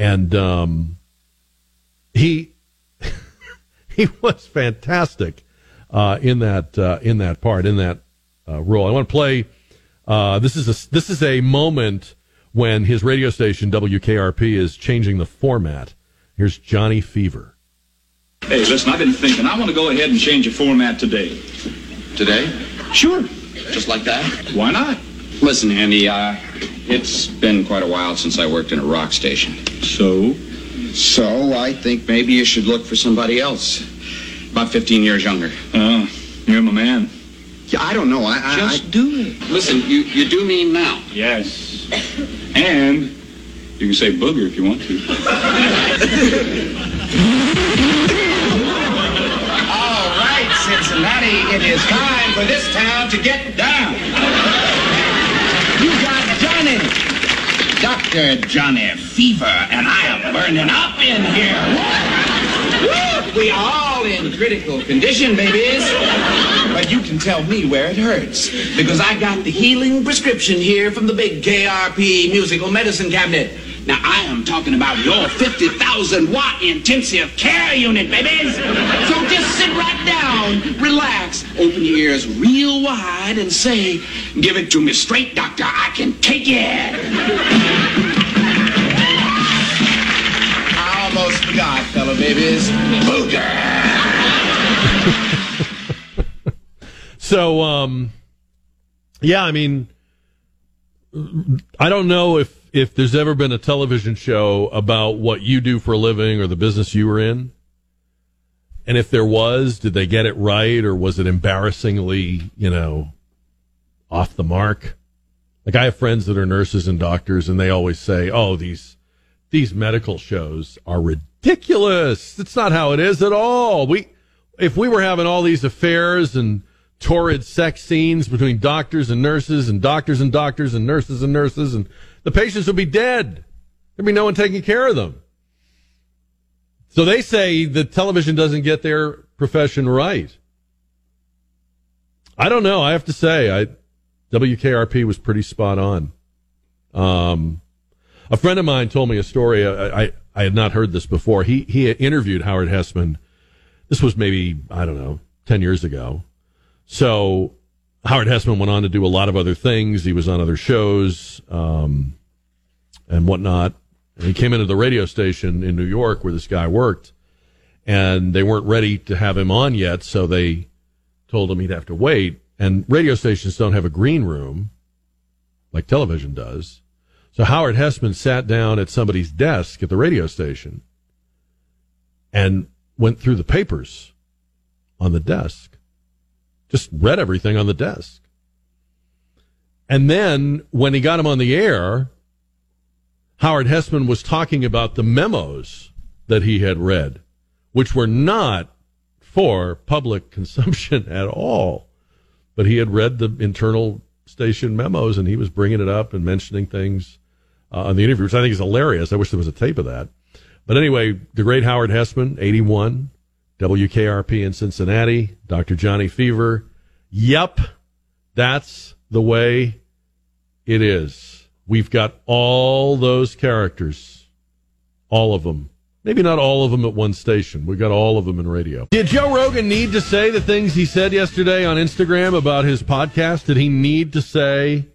And um, he he was fantastic uh, in that uh, in that part in that uh, role. I want to play Uh, this is a this is a moment when his radio station WKRP is changing the format. Here's Johnny Fever. Hey, listen, I've been thinking. I want to go ahead and change the format today. Today? Sure. Just like that? Why not? Listen, Andy, uh, it's been quite a while since I worked in a rock station. So? So I think maybe you should look for somebody else. About 15 years younger. Oh, you're my man. Yeah, I don't know. I, I Just I, do it. Listen, you, you do mean now. Yes. And you can say booger if you want to. All right, Cincinnati, it is time for this town to get down. You got Johnny, Dr. Johnny Fever, and I am burning up in here. We are all in critical condition, babies. But you can tell me where it hurts because I got the healing prescription here from the big KRP musical medicine cabinet. Now, I am talking about your 50,000 watt intensive care unit, babies. So just sit right down, relax, open your ears real wide, and say, Give it to me straight, doctor. I can take it. I almost forgot, fellow babies. Booger. So, um, yeah, I mean, I don't know if if there's ever been a television show about what you do for a living or the business you were in. And if there was, did they get it right or was it embarrassingly, you know, off the mark? Like I have friends that are nurses and doctors and they always say, "Oh, these these medical shows are ridiculous. It's not how it is at all. We if we were having all these affairs and torrid sex scenes between doctors and nurses and doctors and doctors and nurses and nurses and the patients would be dead. There'd be no one taking care of them. So they say the television doesn't get their profession right. I don't know. I have to say, I WKRP was pretty spot on. Um, a friend of mine told me a story. I, I, I had not heard this before. He he interviewed Howard Hesseman. This was maybe I don't know ten years ago. So Howard Hesseman went on to do a lot of other things. He was on other shows um, and whatnot. And he came into the radio station in New York where this guy worked, and they weren't ready to have him on yet, so they told him he'd have to wait. And radio stations don't have a green room like television does. So Howard Hesseman sat down at somebody's desk at the radio station and went through the papers on the desk. Just read everything on the desk. And then when he got him on the air, Howard Hesseman was talking about the memos that he had read, which were not for public consumption at all. But he had read the internal station memos and he was bringing it up and mentioning things uh, on the interview, which I think is hilarious. I wish there was a tape of that. But anyway, the great Howard Hesseman, 81, WKRP in Cincinnati, Dr. Johnny Fever. Yep, that's the way it is. We've got all those characters, all of them. Maybe not all of them at one station. We've got all of them in radio. Did Joe Rogan need to say the things he said yesterday on Instagram about his podcast? Did he need to say,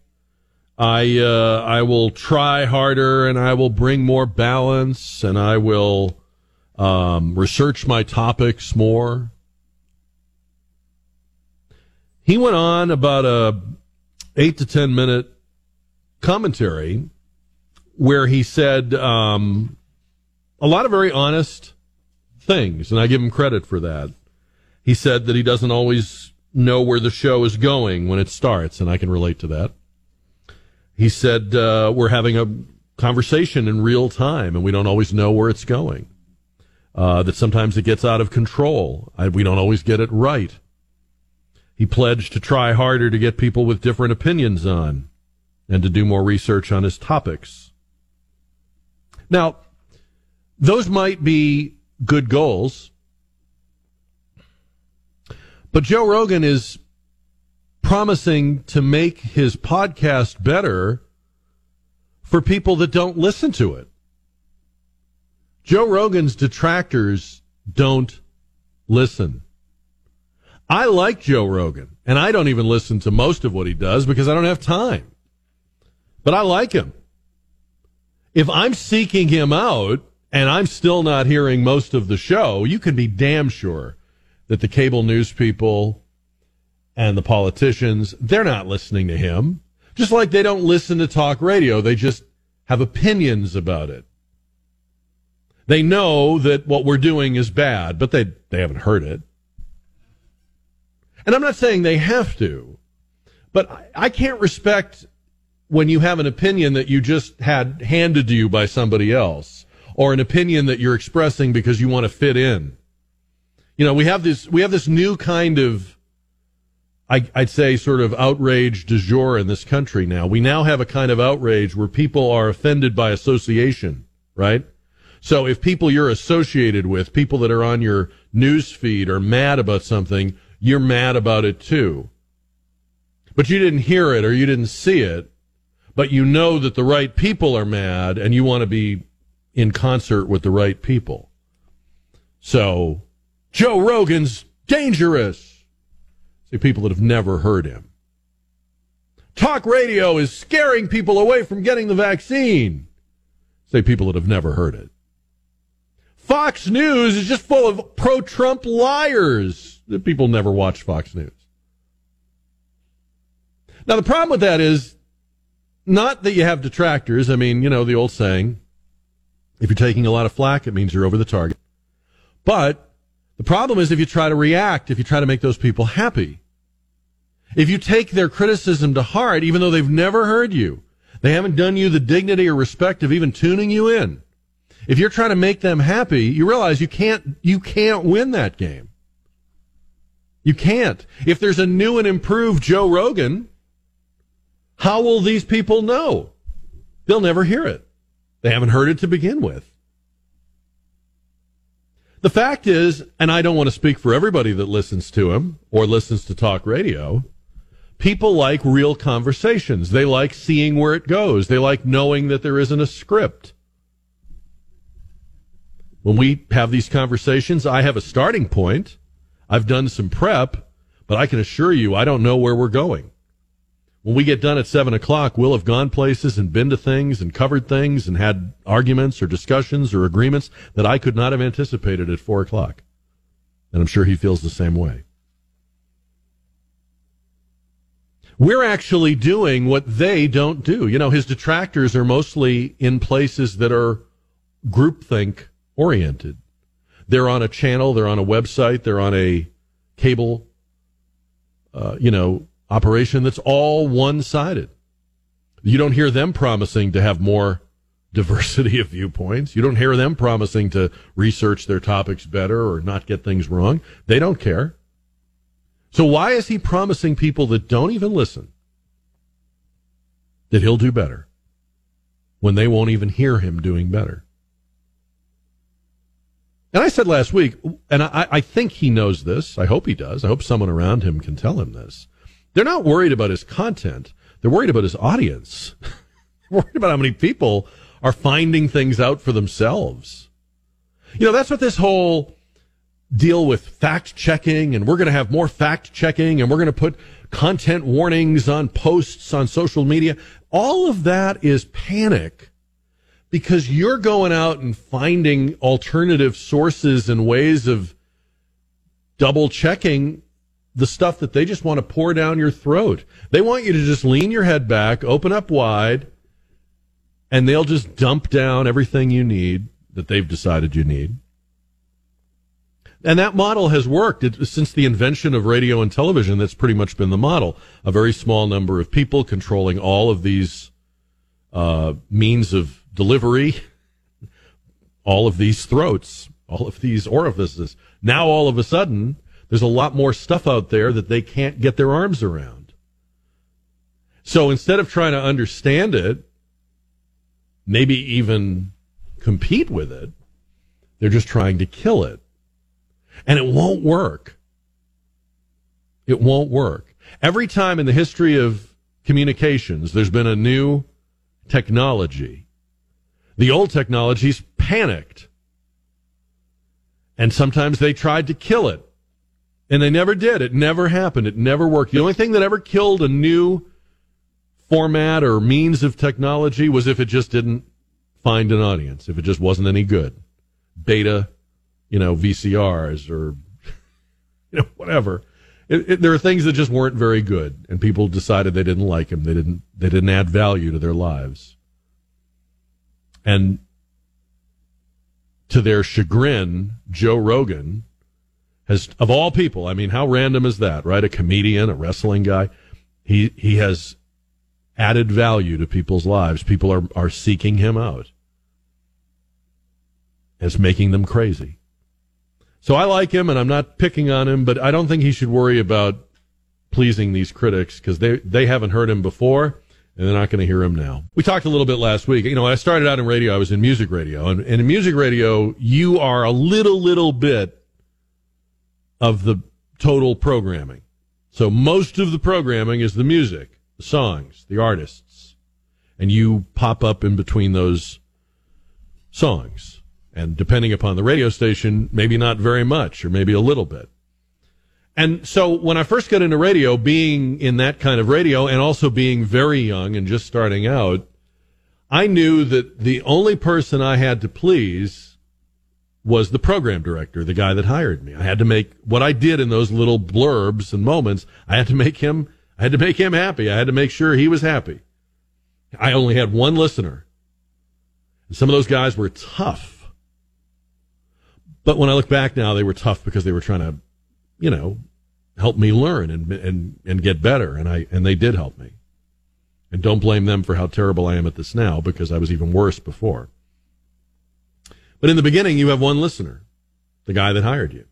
"I uh, I will try harder and I will bring more balance and I will um, research my topics more"? He went on about a eight to ten minute commentary where he said um, a lot of very honest things, and I give him credit for that. He said that he doesn't always know where the show is going when it starts, and I can relate to that. He said uh, we're having a conversation in real time, and we don't always know where it's going. Uh, that sometimes it gets out of control. I, we don't always get it right. He pledged to try harder to get people with different opinions on and to do more research on his topics. Now, those might be good goals, but Joe Rogan is promising to make his podcast better for people that don't listen to it. Joe Rogan's detractors don't listen. I like Joe Rogan, and I don't even listen to most of what he does because I don't have time. But I like him. If I'm seeking him out and I'm still not hearing most of the show, you can be damn sure that the cable news people and the politicians, they're not listening to him. Just like they don't listen to talk radio, they just have opinions about it. They know that what we're doing is bad, but they, they haven't heard it. And I'm not saying they have to, but I, I can't respect when you have an opinion that you just had handed to you by somebody else or an opinion that you're expressing because you want to fit in. You know, we have this, we have this new kind of, I, I'd say sort of outrage du jour in this country now. We now have a kind of outrage where people are offended by association, right? So if people you're associated with, people that are on your news feed are mad about something, you're mad about it too. But you didn't hear it or you didn't see it, but you know that the right people are mad and you want to be in concert with the right people. So Joe Rogan's dangerous. See, people that have never heard him. Talk radio is scaring people away from getting the vaccine. Say people that have never heard it. Fox News is just full of pro Trump liars. People never watch Fox News. Now, the problem with that is not that you have detractors. I mean, you know, the old saying if you're taking a lot of flack, it means you're over the target. But the problem is if you try to react, if you try to make those people happy, if you take their criticism to heart, even though they've never heard you, they haven't done you the dignity or respect of even tuning you in. If you're trying to make them happy, you realize you can't, you can't win that game. You can't. If there's a new and improved Joe Rogan, how will these people know? They'll never hear it. They haven't heard it to begin with. The fact is, and I don't want to speak for everybody that listens to him or listens to talk radio, people like real conversations. They like seeing where it goes. They like knowing that there isn't a script. When we have these conversations, I have a starting point. I've done some prep, but I can assure you I don't know where we're going. When we get done at seven o'clock, we'll have gone places and been to things and covered things and had arguments or discussions or agreements that I could not have anticipated at four o'clock. And I'm sure he feels the same way. We're actually doing what they don't do. You know, his detractors are mostly in places that are groupthink oriented. They're on a channel, they're on a website, they're on a cable, uh, you know, operation that's all one sided. You don't hear them promising to have more diversity of viewpoints. You don't hear them promising to research their topics better or not get things wrong. They don't care. So why is he promising people that don't even listen that he'll do better when they won't even hear him doing better? And I said last week, and I, I, think he knows this. I hope he does. I hope someone around him can tell him this. They're not worried about his content. They're worried about his audience. worried about how many people are finding things out for themselves. You know, that's what this whole deal with fact checking and we're going to have more fact checking and we're going to put content warnings on posts on social media. All of that is panic because you're going out and finding alternative sources and ways of double checking the stuff that they just want to pour down your throat. They want you to just lean your head back, open up wide, and they'll just dump down everything you need that they've decided you need. And that model has worked it, since the invention of radio and television. That's pretty much been the model. A very small number of people controlling all of these uh, means of delivery, all of these throats, all of these orifices. Now, all of a sudden, there's a lot more stuff out there that they can't get their arms around. So instead of trying to understand it, maybe even compete with it, they're just trying to kill it. And it won't work. It won't work. Every time in the history of communications, there's been a new technology. The old technologies panicked. And sometimes they tried to kill it. And they never did. It never happened. It never worked. The only thing that ever killed a new format or means of technology was if it just didn't find an audience, if it just wasn't any good. Beta, you know, VCRs or, you know, whatever. It, it, there are things that just weren't very good, and people decided they didn't like them. They didn't. They didn't add value to their lives. And to their chagrin, Joe Rogan has, of all people, I mean, how random is that, right? A comedian, a wrestling guy. He, he has added value to people's lives. People are, are seeking him out. It's making them crazy. So I like him and I'm not picking on him, but I don't think he should worry about pleasing these critics because they, they haven't heard him before and they're not going to hear him now. We talked a little bit last week. You know, I started out in radio, I was in music radio, and, and in music radio, you are a little, little bit of the total programming. So most of the programming is the music, the songs, the artists, and you pop up in between those songs. And depending upon the radio station, maybe not very much, or maybe a little bit. And so when I first got into radio, being in that kind of radio and also being very young and just starting out, I knew that the only person I had to please was the program director, the guy that hired me. I had to make what I did in those little blurbs and moments. I had to make him, I had to make him happy. I had to make sure he was happy. I only had one listener. Some of those guys were tough. But when I look back now, they were tough because they were trying to you know, help me learn and and and get better, and I and they did help me. And don't blame them for how terrible I am at this now because I was even worse before. But in the beginning, you have one listener, the guy that hired you.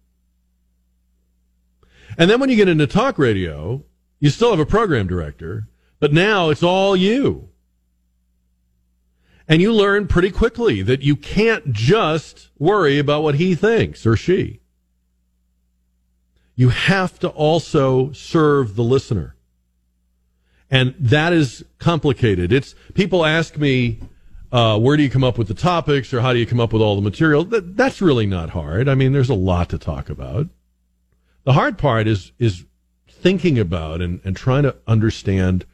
And then when you get into talk radio, you still have a program director, but now it's all you. And you learn pretty quickly that you can't just worry about what he thinks or she you have to also serve the listener. And that is complicated. It's people ask me, uh, where do you come up with the topics or how do you come up with all the material? That, that's really not hard. I mean, there's a lot to talk about. The hard part is, is thinking about and, and trying to understand,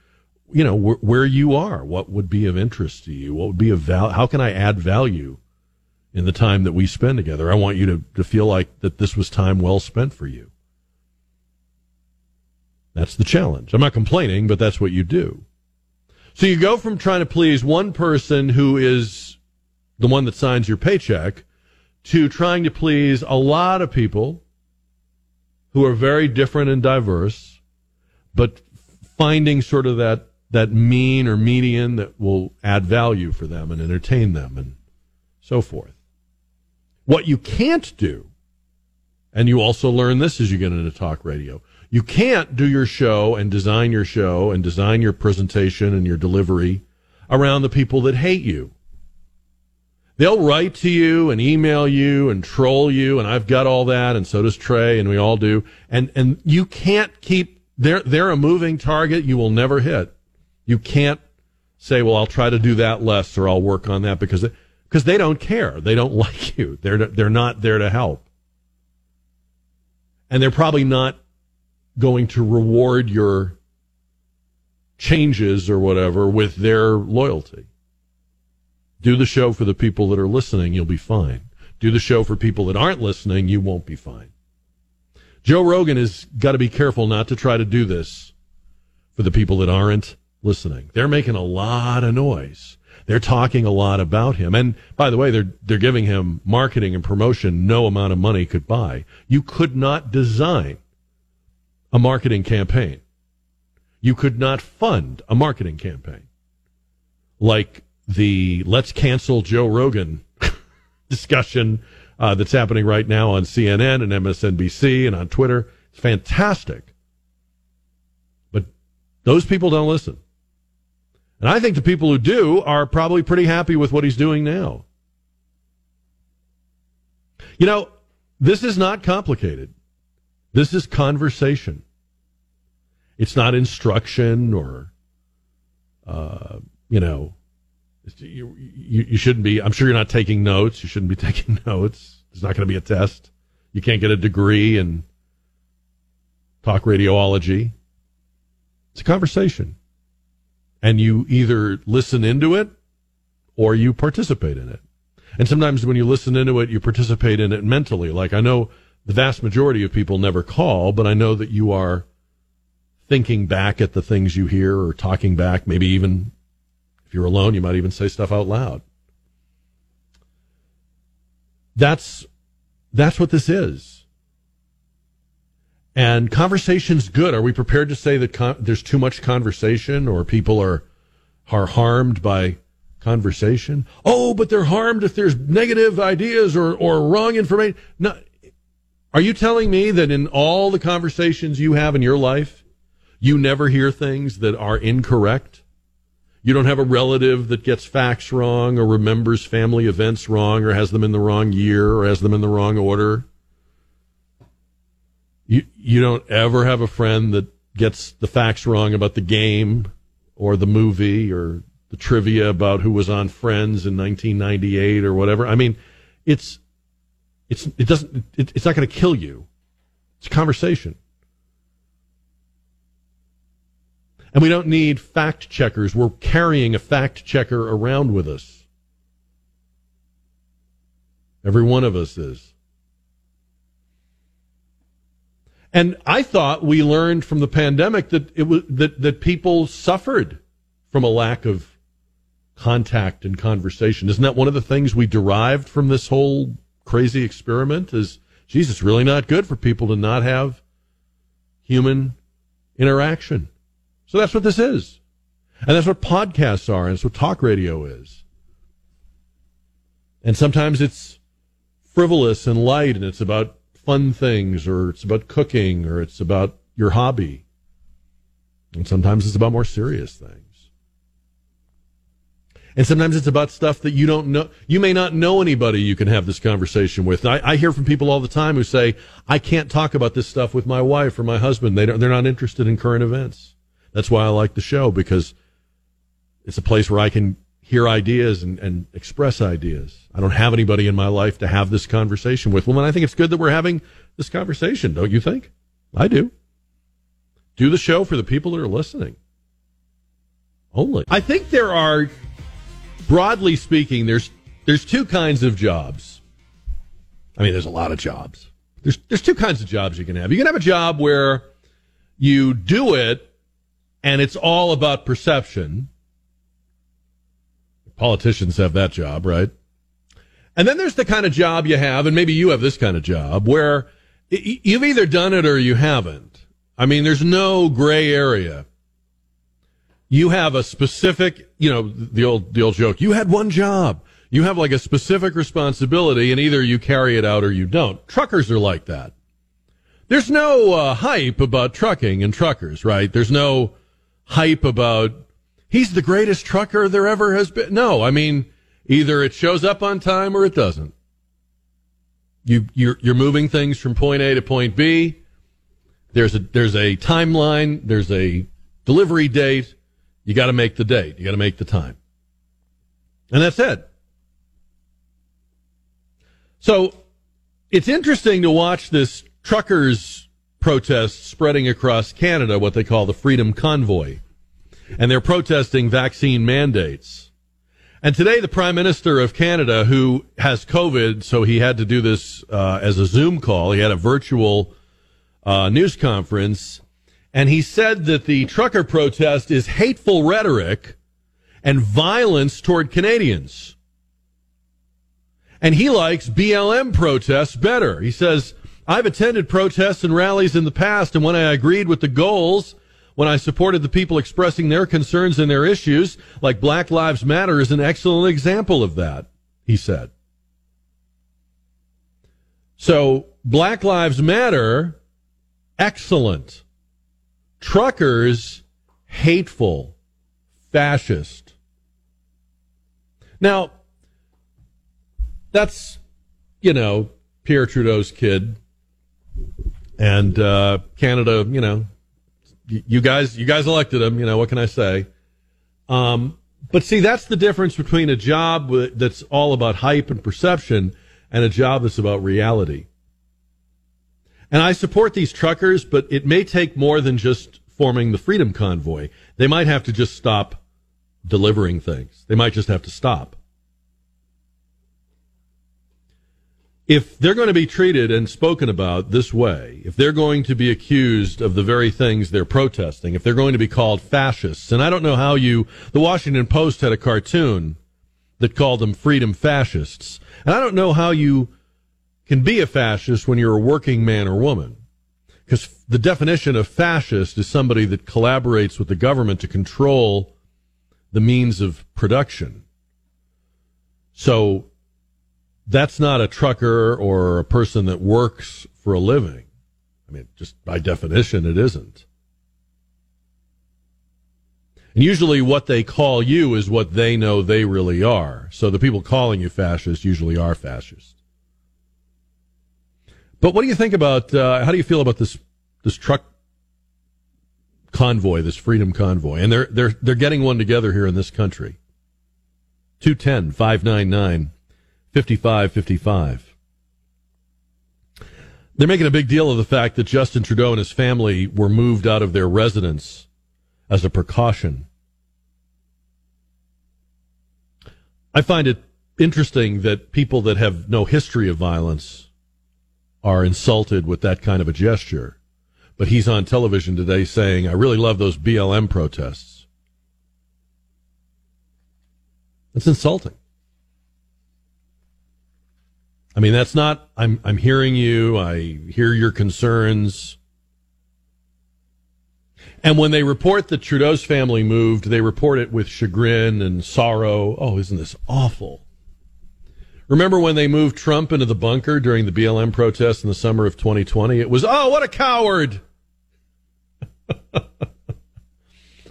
you know, wh- where you are, what would be of interest to you, what would be of val, how can I add value in the time that we spend together? I want you to, to feel like that this was time well spent for you. That's the challenge. I'm not complaining, but that's what you do. So you go from trying to please one person who is the one that signs your paycheck to trying to please a lot of people who are very different and diverse, but finding sort of that, that mean or median that will add value for them and entertain them and so forth. What you can't do, and you also learn this as you get into talk radio, you can't do your show and design your show and design your presentation and your delivery around the people that hate you. They'll write to you and email you and troll you, and I've got all that, and so does Trey, and we all do. And and you can't keep they're they're a moving target you will never hit. You can't say, well, I'll try to do that less or I'll work on that because because they don't care. They don't like you. They're they're not there to help. And they're probably not going to reward your changes or whatever with their loyalty. Do the show for the people that are listening, you'll be fine. Do the show for people that aren't listening, you won't be fine. Joe Rogan has got to be careful not to try to do this for the people that aren't listening. They're making a lot of noise. They're talking a lot about him. And by the way, they're, they're giving him marketing and promotion no amount of money could buy. You could not design a marketing campaign. You could not fund a marketing campaign like the let's cancel Joe Rogan discussion uh, that's happening right now on CNN and MSNBC and on Twitter. It's fantastic. But those people don't listen. And I think the people who do are probably pretty happy with what he's doing now. You know, this is not complicated. This is conversation. It's not instruction or, uh, you know, you, you, you, shouldn't be. I'm sure you're not taking notes. You shouldn't be taking notes. There's not going to be a test. You can't get a degree in talk radiology. It's a conversation. And you either listen into it or you participate in it. And sometimes when you listen into it, you participate in it mentally. Like I know the vast majority of people never call, but I know that you are thinking back at the things you hear or talking back. Maybe even if you're alone, you might even say stuff out loud. That's, that's what this is. And conversation's good. Are we prepared to say that con- there's too much conversation or people are, are harmed by conversation? Oh, but they're harmed if there's negative ideas or, or wrong information. No. Are you telling me that in all the conversations you have in your life, you never hear things that are incorrect? You don't have a relative that gets facts wrong or remembers family events wrong or has them in the wrong year or has them in the wrong order. You, you don't ever have a friend that gets the facts wrong about the game or the movie or the trivia about who was on Friends in 1998 or whatever. I mean, it's, it's, it doesn't, it, it's not going to kill you. It's a conversation. And we don't need fact checkers. We're carrying a fact checker around with us. Every one of us is. And I thought we learned from the pandemic that it was that, that people suffered from a lack of contact and conversation. Isn't that one of the things we derived from this whole crazy experiment? Is Jesus really not good for people to not have human interaction. So that's what this is. And that's what podcasts are, and that's what talk radio is. And sometimes it's frivolous and light, and it's about fun things, or it's about cooking, or it's about your hobby. And sometimes it's about more serious things. And sometimes it's about stuff that you don't know. You may not know anybody you can have this conversation with. I, I, hear from people all the time who say, I can't talk about this stuff with my wife or my husband. They don't, they're not interested in current events. That's why I like the show because it's a place where I can hear ideas and, and express ideas. I don't have anybody in my life to have this conversation with. Well, and I think it's good that we're having this conversation, don't you think? I do. Do the show for the people that are listening. Only. I think there are, broadly speaking, there's there's two kinds of jobs. I mean, there's a lot of jobs. There's there's two kinds of jobs you can have. You can have a job where you do it and it's all about perception. Politicians have that job, right? And then there's the kind of job you have, and maybe you have this kind of job where you've either done it or you haven't. I mean, there's no gray area. You have a specific, you know, the old, the old joke. You had one job. You have like a specific responsibility and either you carry it out or you don't. Truckers are like that. There's no uh, hype about trucking and truckers, right? There's no hype about he's the greatest trucker there ever has been. No, I mean, either it shows up on time or it doesn't. You, you're, you're moving things from point A to point B. There's a, there's a timeline. There's a delivery date. You got to make the date. You got to make the time. And that's it. So it's interesting to watch this truckers protest spreading across Canada, what they call the Freedom Convoy. And they're protesting vaccine mandates. And today, the Prime Minister of Canada, who has COVID, so he had to do this uh, as a Zoom call, he had a virtual uh, news conference, and he said that the trucker protest is hateful rhetoric and violence toward Canadians. And he likes BLM protests better. He says, I've attended protests and rallies in the past, and when I agreed with the goals, when I supported the people expressing their concerns and their issues, like Black Lives Matter is an excellent example of that, he said. So, Black Lives Matter, excellent. Truckers, hateful, fascist. Now, that's, you know, Pierre Trudeau's kid and uh, Canada, you know, you guys, you guys elected him. You know, what can I say? Um, but see, that's the difference between a job that's all about hype and perception and a job that's about reality. And I support these truckers, but it may take more than just forming the Freedom Convoy. They might have to just stop delivering things. They might just have to stop. If they're going to be treated and spoken about this way, if they're going to be accused of the very things they're protesting, if they're going to be called fascists, and I don't know how you, the Washington Post had a cartoon that called them freedom fascists, and I don't know how you can be a fascist when you're a working man or woman. Because the definition of fascist is somebody that collaborates with the government to control the means of production. So that's not a trucker or a person that works for a living. I mean, just by definition, it isn't. And usually what they call you is what they know they really are. So the people calling you fascist usually are fascist. But what do you think about, uh, how do you feel about this, this truck convoy, this freedom convoy? And they're, they're, they're getting one together here in this country. 210 599 5555. They're making a big deal of the fact that Justin Trudeau and his family were moved out of their residence as a precaution. I find it interesting that people that have no history of violence are insulted with that kind of a gesture. But he's on television today saying, I really love those BLM protests. That's insulting. I mean, that's not, I'm, I'm hearing you. I hear your concerns. And when they report that Trudeau's family moved, they report it with chagrin and sorrow. Oh, isn't this awful? Remember when they moved Trump into the bunker during the BLM protests in the summer of 2020? It was, oh, what a coward!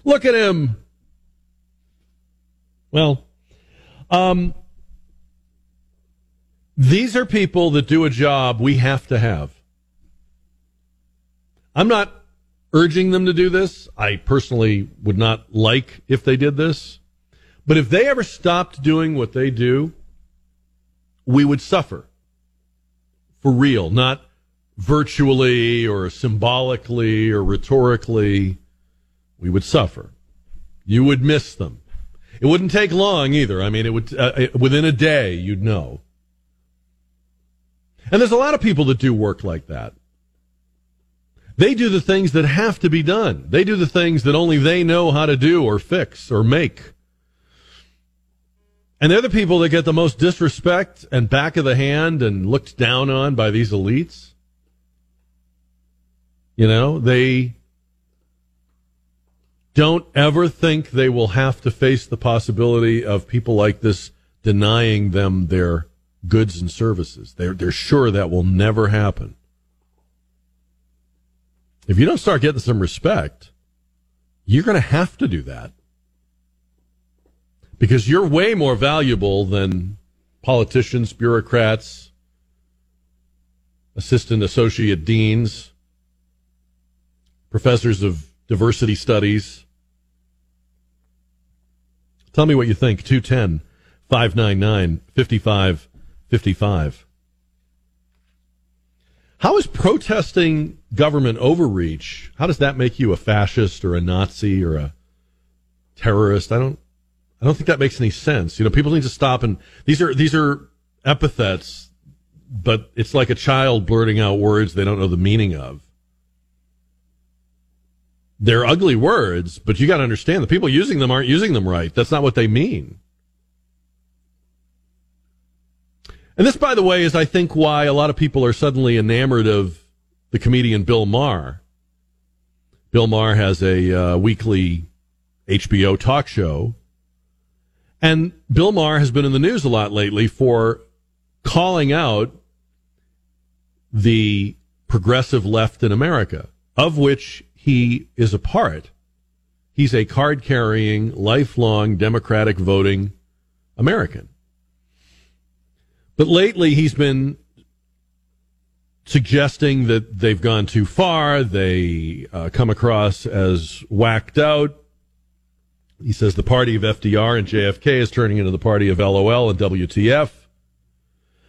Look at him. Well, um, these are people that do a job we have to have. I'm not urging them to do this. I personally would not like if they did this. But if they ever stopped doing what they do, we would suffer for real, not virtually or symbolically or rhetorically. We would suffer. You would miss them. It wouldn't take long either. I mean, it would uh, within a day you'd know. And there's a lot of people that do work like that. They do the things that have to be done. They do the things that only they know how to do or fix or make. And they're the people that get the most disrespect and back of the hand and looked down on by these elites. You know, they don't ever think they will have to face the possibility of people like this denying them their goods and services. They're, they're sure that will never happen. If you don't start getting some respect, you're going to have to do that because you're way more valuable than politicians, bureaucrats, assistant associate deans, professors of diversity studies. Tell me what you think. 210 599 5555. How is protesting government overreach? How does that make you a fascist or a Nazi or a terrorist? I don't I don't think that makes any sense. You know, people need to stop and these are these are epithets, but it's like a child blurting out words they don't know the meaning of. They're ugly words, but you got to understand the people using them aren't using them right. That's not what they mean. And this, by the way, is I think why a lot of people are suddenly enamored of the comedian Bill Maher. Bill Maher has a uh, weekly HBO talk show. And Bill Maher has been in the news a lot lately for calling out the progressive left in America, of which he is a part. He's a card carrying, lifelong Democratic voting American. But lately, he's been suggesting that they've gone too far. They uh, come across as whacked out. He says the party of FDR and JFK is turning into the party of LOL and WTF.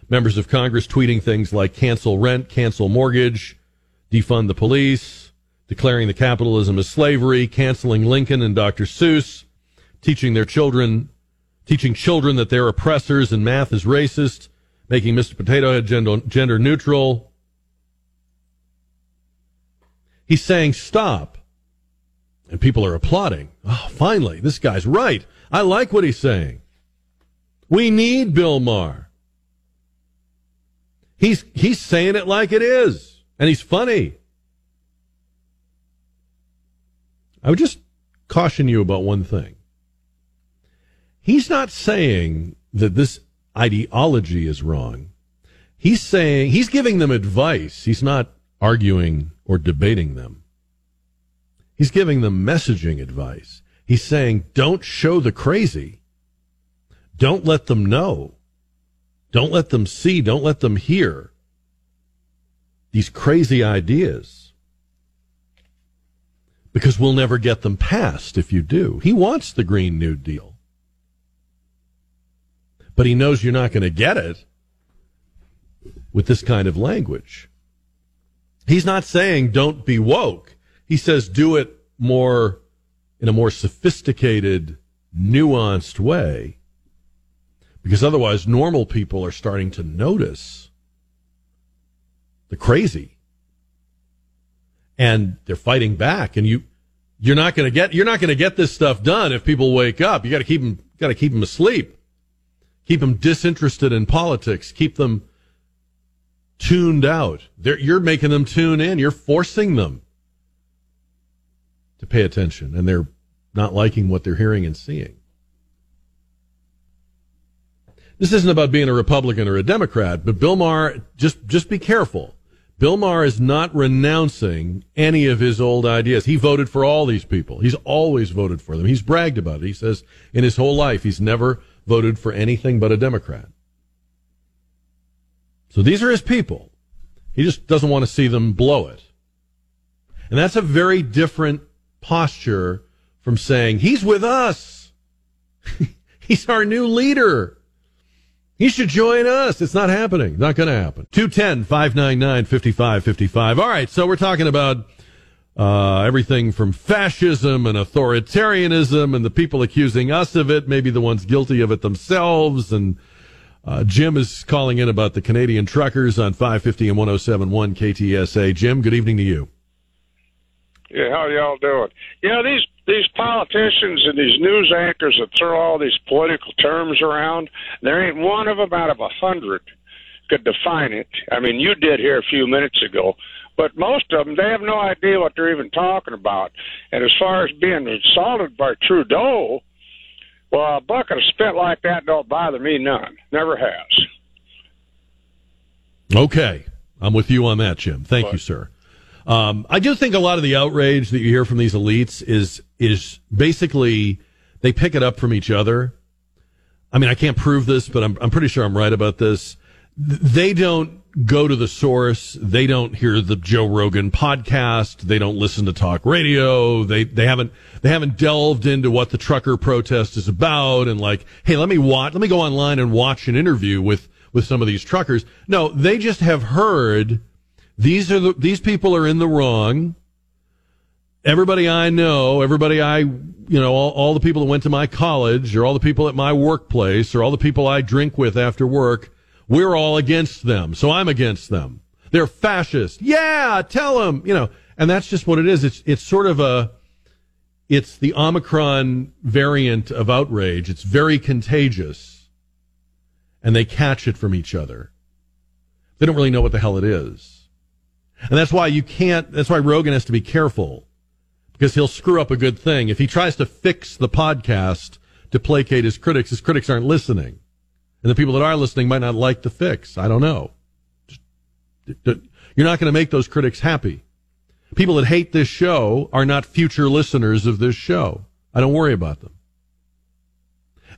Members of Congress tweeting things like cancel rent, cancel mortgage, defund the police, declaring the capitalism as slavery, canceling Lincoln and Dr. Seuss, teaching their children, teaching children that they're oppressors and math is racist, making Mr. Potato Head gender, gender neutral. He's saying stop. And people are applauding. Oh, finally, this guy's right. I like what he's saying. We need Bill Maher. He's he's saying it like it is, and he's funny. I would just caution you about one thing. He's not saying that this ideology is wrong. He's saying he's giving them advice. He's not arguing or debating them. He's giving them messaging advice. He's saying, don't show the crazy. Don't let them know. Don't let them see. Don't let them hear these crazy ideas. Because we'll never get them passed if you do. He wants the Green New Deal. But he knows you're not going to get it with this kind of language. He's not saying don't be woke. He says do it more in a more sophisticated, nuanced way. Because otherwise, normal people are starting to notice the crazy. And they're fighting back. And you, you're not going to get, you're not going to get this stuff done if people wake up. You got to keep them, got to keep them asleep. Keep them disinterested in politics. Keep them tuned out. They're, you're making them tune in. You're forcing them pay attention, and they're not liking what they're hearing and seeing. This isn't about being a Republican or a Democrat, but Bill Maher, just, just be careful. Bill Maher is not renouncing any of his old ideas. He voted for all these people. He's always voted for them. He's bragged about it. He says in his whole life he's never voted for anything but a Democrat. So these are his people. He just doesn't want to see them blow it. And that's a very different posture from saying, he's with us. he's our new leader. He should join us. It's not happening. Not going to happen. 210 599 5555. All right. So we're talking about uh, everything from fascism and authoritarianism and the people accusing us of it, maybe the ones guilty of it themselves. And uh, Jim is calling in about the Canadian truckers on 550 and 1071 KTSA. Jim, good evening to you. Yeah, how y'all doing? Yeah, these these politicians and these news anchors that throw all these political terms around, there ain't one of them out of a hundred could define it. I mean, you did here a few minutes ago, but most of them they have no idea what they're even talking about. And as far as being insulted by Trudeau, well, a bucket of spit like that don't bother me none. Never has. Okay, I'm with you on that, Jim. Thank But- you, sir. Um, I do think a lot of the outrage that you hear from these elites is is basically they pick it up from each other. I mean, I can't prove this, but I'm I'm pretty sure I'm right about this. They don't go to the source. They don't hear the Joe Rogan podcast. They don't listen to talk radio. They they haven't they haven't delved into what the trucker protest is about and like, hey, let me watch let me go online and watch an interview with with some of these truckers. No, they just have heard these are the, these people are in the wrong. Everybody I know, everybody I, you know, all, all the people that went to my college or all the people at my workplace or all the people I drink with after work, we're all against them. So I'm against them. They're fascist. Yeah, tell them, you know, and that's just what it is. It's, it's sort of a, it's the Omicron variant of outrage. It's very contagious and they catch it from each other. They don't really know what the hell it is. And that's why you can't, that's why Rogan has to be careful because he'll screw up a good thing. If he tries to fix the podcast to placate his critics, his critics aren't listening. And the people that are listening might not like the fix. I don't know. You're not going to make those critics happy. People that hate this show are not future listeners of this show. I don't worry about them.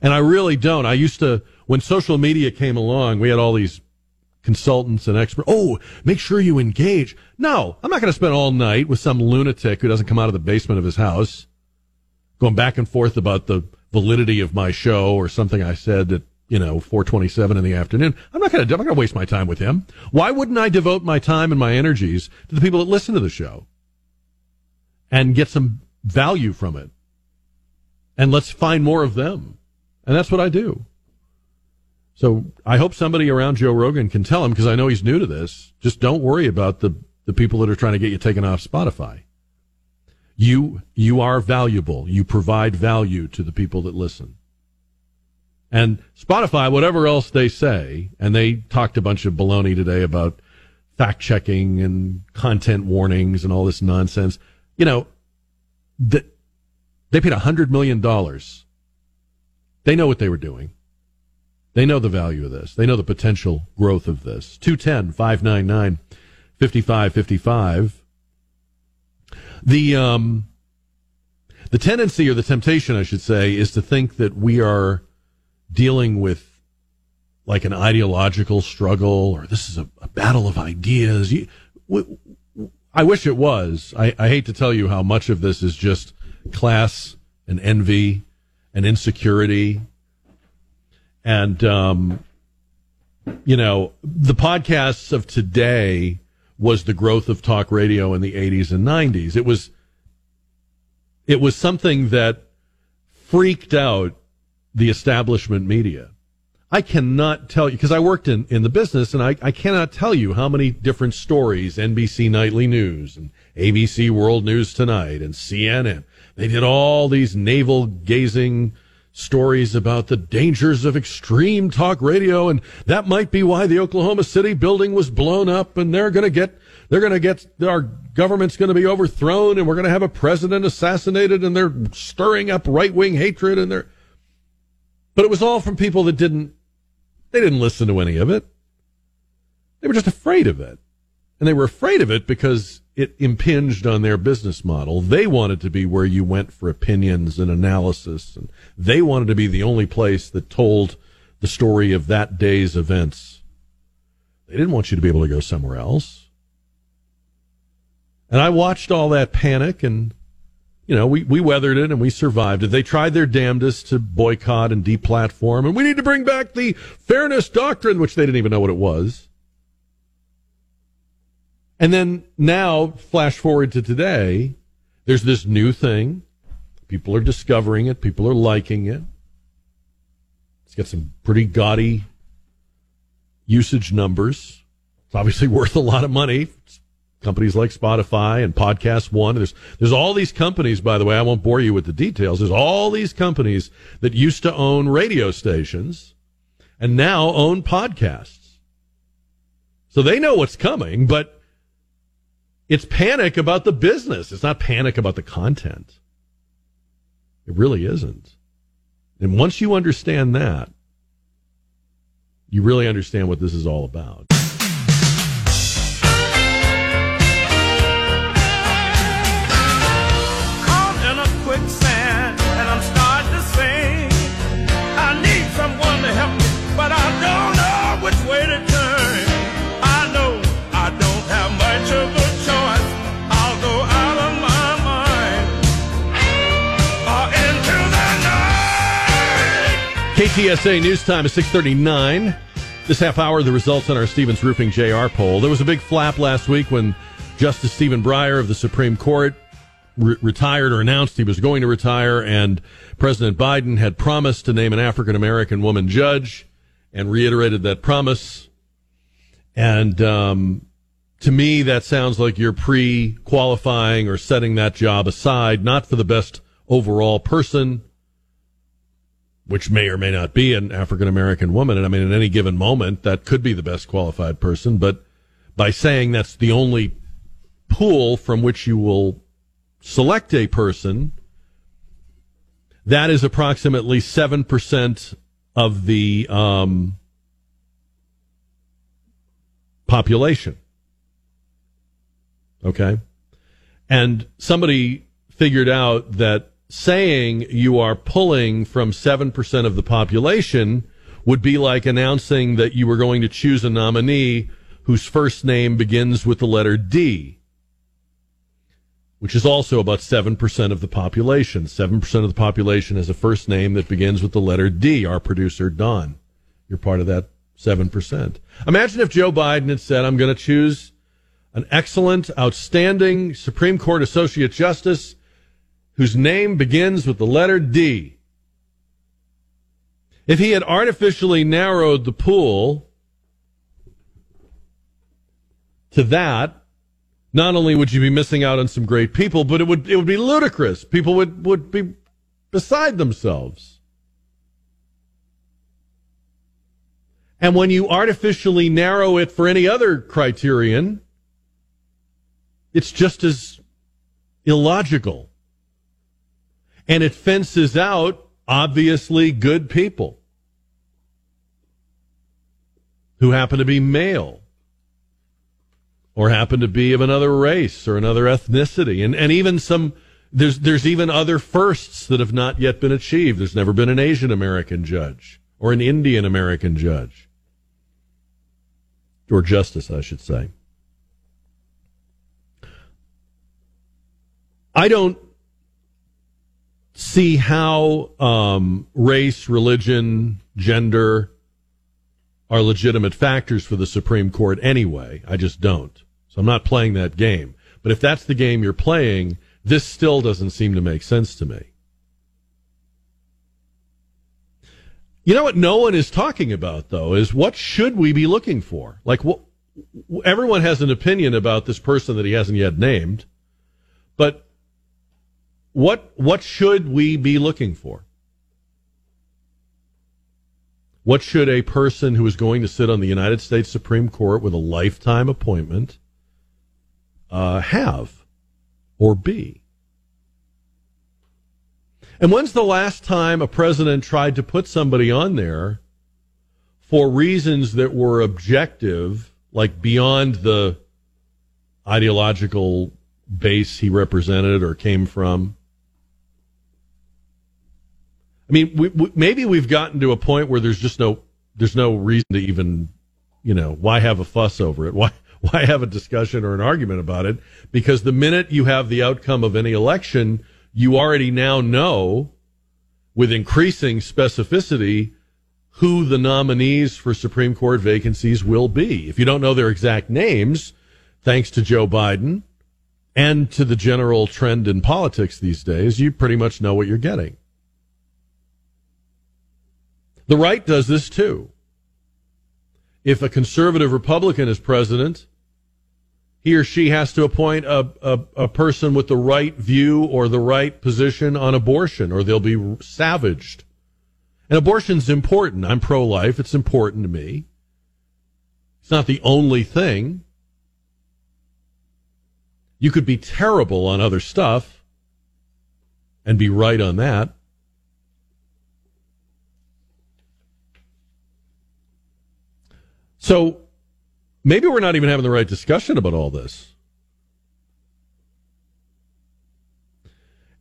And I really don't. I used to, when social media came along, we had all these consultants and experts. Oh, make sure you engage. No, I'm not going to spend all night with some lunatic who doesn't come out of the basement of his house going back and forth about the validity of my show or something I said that you know, 427 in the afternoon. I'm not going to, I'm not going to waste my time with him. Why wouldn't I devote my time and my energies to the people that listen to the show and get some value from it? And let's find more of them. And that's what I do. So I hope somebody around Joe Rogan can tell him because I know he's new to this. Just don't worry about the, the people that are trying to get you taken off Spotify. You, you are valuable. You provide value to the people that listen. And Spotify, whatever else they say, and they talked a bunch of baloney today about fact checking and content warnings and all this nonsense. You know, the, they paid a hundred million dollars. They know what they were doing. They know the value of this. They know the potential growth of this. 210 599 5555. The, um, the tendency or the temptation, I should say, is to think that we are dealing with like an ideological struggle or this is a, a battle of ideas. You, I wish it was. I, I hate to tell you how much of this is just class and envy and insecurity. And, um, you know, the podcasts of today was the growth of talk radio in the 80s and 90s. It was, it was something that freaked out the establishment media. I cannot tell you because I worked in, in the business and I, I cannot tell you how many different stories NBC Nightly News and ABC World News Tonight and CNN. They did all these navel gazing stories about the dangers of extreme talk radio and that might be why the Oklahoma City building was blown up and they're going to get they're going to get our government's going to be overthrown and we're going to have a president assassinated and they're stirring up right-wing hatred and they're but it was all from people that didn't, they didn't listen to any of it. They were just afraid of it. And they were afraid of it because it impinged on their business model. They wanted to be where you went for opinions and analysis. And they wanted to be the only place that told the story of that day's events. They didn't want you to be able to go somewhere else. And I watched all that panic and you know, we, we weathered it and we survived it. They tried their damnedest to boycott and deplatform, and we need to bring back the fairness doctrine, which they didn't even know what it was. And then now, flash forward to today, there's this new thing. People are discovering it. People are liking it. It's got some pretty gaudy usage numbers. It's obviously worth a lot of money. It's companies like Spotify and Podcast One. There's there's all these companies, by the way. I won't bore you with the details. There's all these companies that used to own radio stations and now own podcasts. So they know what's coming, but it's panic about the business. It's not panic about the content. It really isn't. And once you understand that, you really understand what this is all about. KTSA news time is 639. This half hour, the results on our Stevens Roofing JR poll. There was a big flap last week when Justice Stephen Breyer of the Supreme Court re- retired or announced he was going to retire, and President Biden had promised to name an African American woman judge and reiterated that promise. And um, to me, that sounds like you're pre qualifying or setting that job aside, not for the best overall person, which may or may not be an African American woman. And I mean, at any given moment, that could be the best qualified person. But by saying that's the only pool from which you will select a person, that is approximately 7% of the um, population. Okay? And somebody figured out that saying you are pulling from 7% of the population would be like announcing that you were going to choose a nominee whose first name begins with the letter D, which is also about 7% of the population. 7% of the population has a first name that begins with the letter D, our producer, Don. You're part of that 7%. Imagine if Joe Biden had said, I'm going to choose an excellent, outstanding Supreme Court Associate Justice whose name begins with the letter D. If he had artificially narrowed the pool to that, not only would you be missing out on some great people, but it would it would be ludicrous. People would, would be beside themselves. And when you artificially narrow it for any other criterion, it's just as illogical. And it fences out obviously good people who happen to be male or happen to be of another race or another ethnicity. And, and even some, there's, there's even other firsts that have not yet been achieved. There's never been an Asian American judge or an Indian American judge or justice, I should say. I don't see how um, race, religion, gender are legitimate factors for the Supreme Court anyway. I just don't. So I'm not playing that game. But if that's the game you're playing, this still doesn't seem to make sense to me. You know what no one is talking about though is what should we be looking for? Like what everyone has an opinion about this person that he hasn't yet named, but what what should we be looking for? What should a person who is going to sit on the United States Supreme Court with a lifetime appointment uh, have or be? And when's the last time a president tried to put somebody on there for reasons that were objective, like beyond the ideological base he represented or came from? I mean, we, we, maybe we've gotten to a point where there's just no there's no reason to even, you know, why have a fuss over it? Why why have a discussion or an argument about it? Because the minute you have the outcome of any election, you already now know with increasing specificity who the nominees for Supreme Court vacancies will be. If you don't know their exact names, thanks to Joe Biden and to the general trend in politics these days, you pretty much know what you're getting. The right does this too. If a conservative Republican is president, he or she has to appoint a, a, a, person with the right view or the right position on abortion, or they'll be savaged. And abortion's important. I'm pro life. It's important to me. It's not the only thing. You could be terrible on other stuff and be right on that. So maybe we're not even having the right discussion about all this.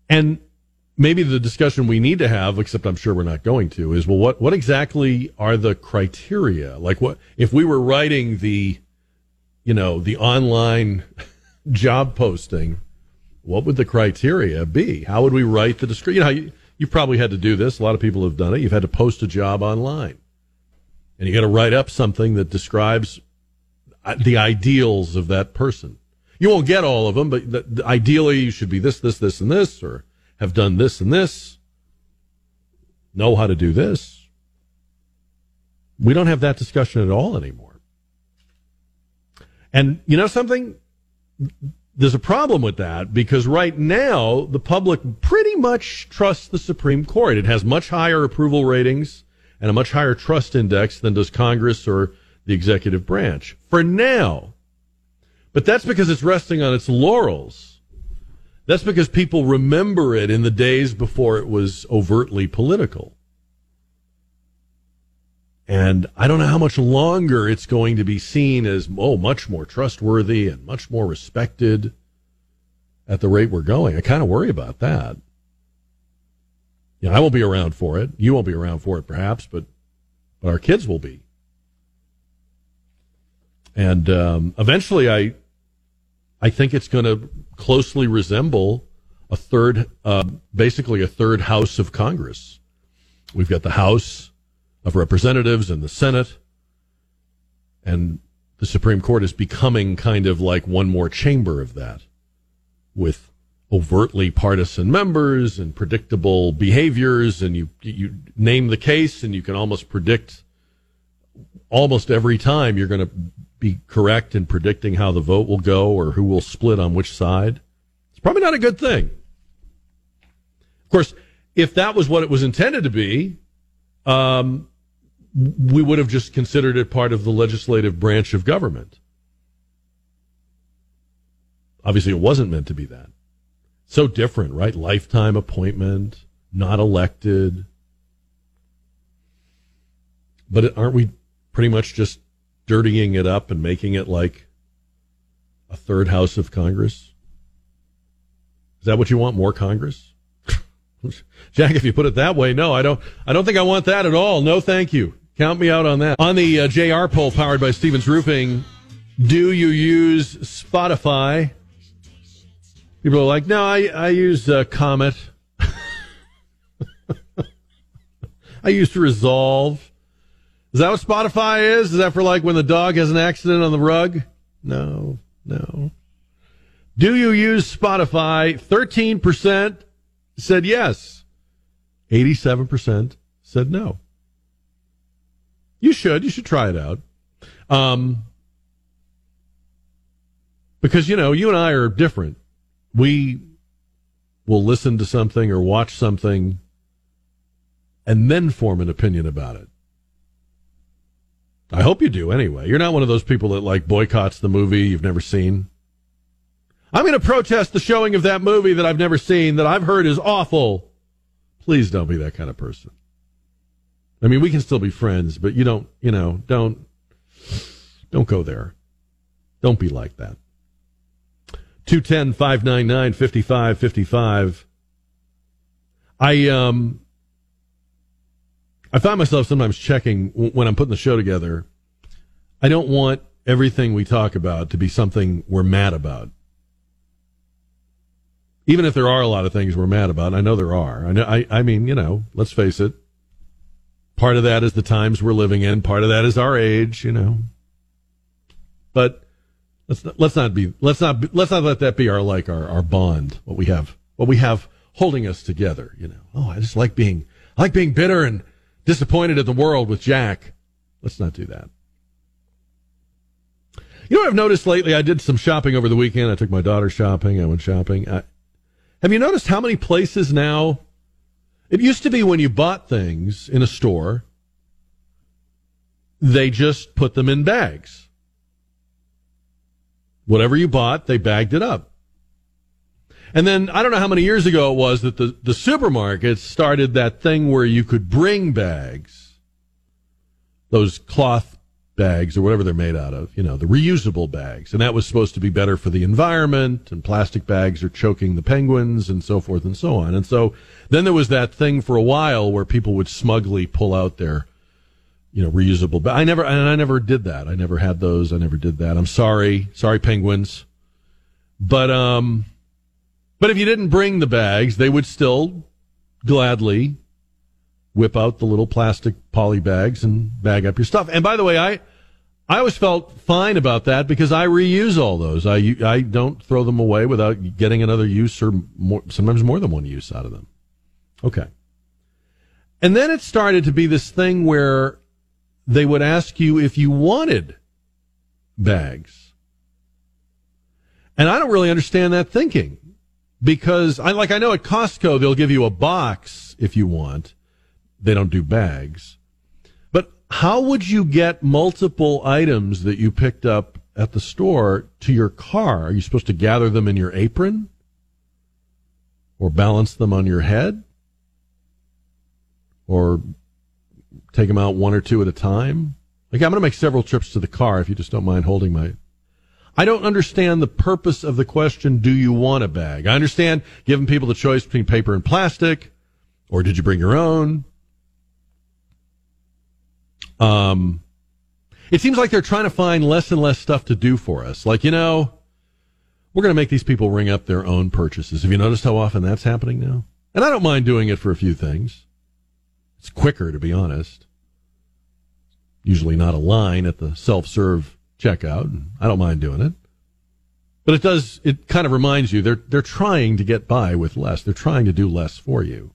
And maybe the discussion we need to have, except I'm sure we're not going to, is well, what, what exactly are the criteria? Like, what if we were writing the, you know, the online job posting? What would the criteria be? How would we write the description? You know, you, you've probably had to do this. A lot of people have done it. You've had to post a job online and you got to write up something that describes uh, the ideals of that person. You won't get all of them, but the, the, ideally you should be this, this, this, and this, or have done this and this, know how to do this. We don't have that discussion at all anymore. And you know something? There's a problem with that because right now the public pretty much trusts the Supreme Court. It has much higher approval ratings and a much higher trust index than does Congress or the executive branch for now. But that's because it's resting on its laurels. That's because people remember it in the days before it was overtly political. And I don't know how much longer it's going to be seen as, oh, much more trustworthy and much more respected at the rate we're going. I kind of worry about that. You know, I won't be around for it. You won't be around for it, perhaps, but but our kids will be. And um, eventually, I I think it's going to closely resemble a third, uh, basically a third house of Congress. We've got the House of Representatives and the Senate. And the Supreme Court is becoming kind of like one more chamber of that with overtly partisan members and predictable behaviors and you you name the case and you can almost predict almost every time you're going to be correct in predicting how the vote will go or who will split on which side. It's probably not a good thing. Of course, if that was what it was intended to be, um, we would have just considered it part of the legislative branch of government. Obviously, it wasn't meant to be that. So different, right? Lifetime appointment, not elected. But aren't we pretty much just dirtying it up and making it like a third house of Congress? Is that what you want? More Congress? Jack, if you put it that way, no, I don't. I don't think I want that at all. No, thank you. Count me out on that. On the uh, JR poll powered by Stevens Roofing, do you use Spotify? People are like, no, I I use uh, Comet. I used Resolve. Is that what Spotify is? Is that for like when the dog has an accident on the rug? No, no. Do you use Spotify? 13% said yes. 87% said no. You should. You should try it out. Um, because, you know, you and I are different. We will listen to something or watch something and then form an opinion about it. I hope you do anyway. You're not one of those people that like boycotts the movie you've never seen. I'm going to protest the showing of that movie that I've never seen that I've heard is awful. Please don't be that kind of person. I mean, we can still be friends, but you don't, you know, don't, don't go there. Don't be like that. 210 599 5555. I, um, I find myself sometimes checking when I'm putting the show together. I don't want everything we talk about to be something we're mad about. Even if there are a lot of things we're mad about, I know there are. I know. I, I mean, you know, let's face it. Part of that is the times we're living in. Part of that is our age. You know. But let's not, let's not be let's not be, let's not let that be our like our our bond. What we have what we have holding us together. You know. Oh, I just like being I like being bitter and disappointed at the world with Jack. Let's not do that. You know I've noticed lately? I did some shopping over the weekend. I took my daughter shopping. I went shopping. I, have you noticed how many places now? It used to be when you bought things in a store, they just put them in bags. Whatever you bought, they bagged it up. And then I don't know how many years ago it was that the, the supermarkets started that thing where you could bring bags, those cloth bags or whatever they're made out of, you know, the reusable bags. And that was supposed to be better for the environment and plastic bags are choking the penguins and so forth and so on. And so then there was that thing for a while where people would smugly pull out their, you know, reusable. But I never, and I never did that. I never had those. I never did that. I'm sorry. Sorry, penguins. But, um, but if you didn't bring the bags, they would still gladly whip out the little plastic poly bags and bag up your stuff. And by the way, I I always felt fine about that because I reuse all those. I I don't throw them away without getting another use or more, sometimes more than one use out of them. Okay. And then it started to be this thing where they would ask you if you wanted bags. And I don't really understand that thinking because I like I know at Costco they'll give you a box if you want they don't do bags. But how would you get multiple items that you picked up at the store to your car? Are you supposed to gather them in your apron? Or balance them on your head? Or take them out one or two at a time? Like, I'm going to make several trips to the car if you just don't mind holding my. I don't understand the purpose of the question, do you want a bag? I understand giving people the choice between paper and plastic, or did you bring your own? Um, it seems like they're trying to find less and less stuff to do for us. Like, you know, we're going to make these people ring up their own purchases. Have you noticed how often that's happening now? And I don't mind doing it for a few things. It's quicker, to be honest. usually not a line at the self-serve checkout. I don't mind doing it. But it does, it kind of reminds you they're, they're trying to get by with less. They're trying to do less for you.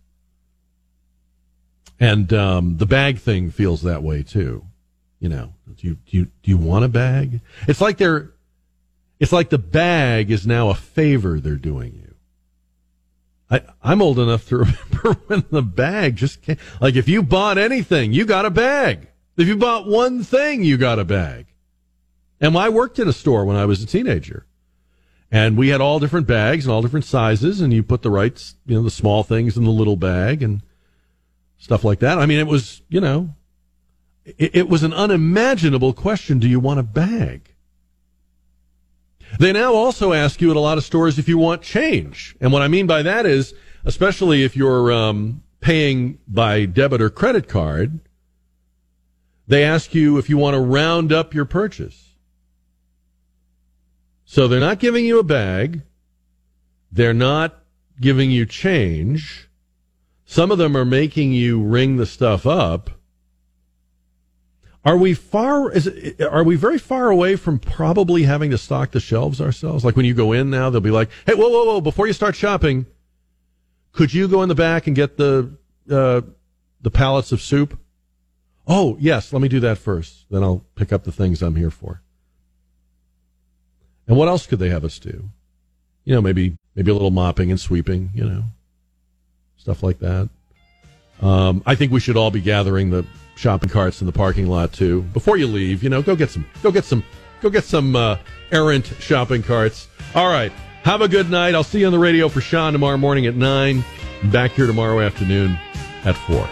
And, um, the bag thing feels that way too. You know, do you, do you, do you want a bag? It's like they're, it's like the bag is now a favor they're doing you. I, I'm old enough to remember when the bag just came. Like if you bought anything, you got a bag. If you bought one thing, you got a bag. And I worked in a store when I was a teenager. And we had all different bags and all different sizes, and you put the right, you know, the small things in the little bag and stuff like that. I mean, it was, you know, it, it was an unimaginable question. Do you want a bag? They now also ask you at a lot of stores if you want change. And what I mean by that is, especially if you're um, paying by debit or credit card, they ask you if you want to round up your purchase. So they're not giving you a bag. They're not giving you change. Some of them are making you ring the stuff up. Are we far? Is it, are we very far away from probably having to stock the shelves ourselves? Like when you go in now, they'll be like, "Hey, whoa, whoa, whoa! Before you start shopping, could you go in the back and get the uh, the pallets of soup?" Oh, yes. Let me do that first. Then I'll pick up the things I'm here for. And what else could they have us do? You know, maybe maybe a little mopping and sweeping. You know, stuff like that. Um, I think we should all be gathering the shopping carts in the parking lot too. Before you leave, you know, go get some, go get some, go get some uh, errant shopping carts. All right. Have a good night. I'll see you on the radio for Sean tomorrow morning at nine. Back here tomorrow afternoon at four.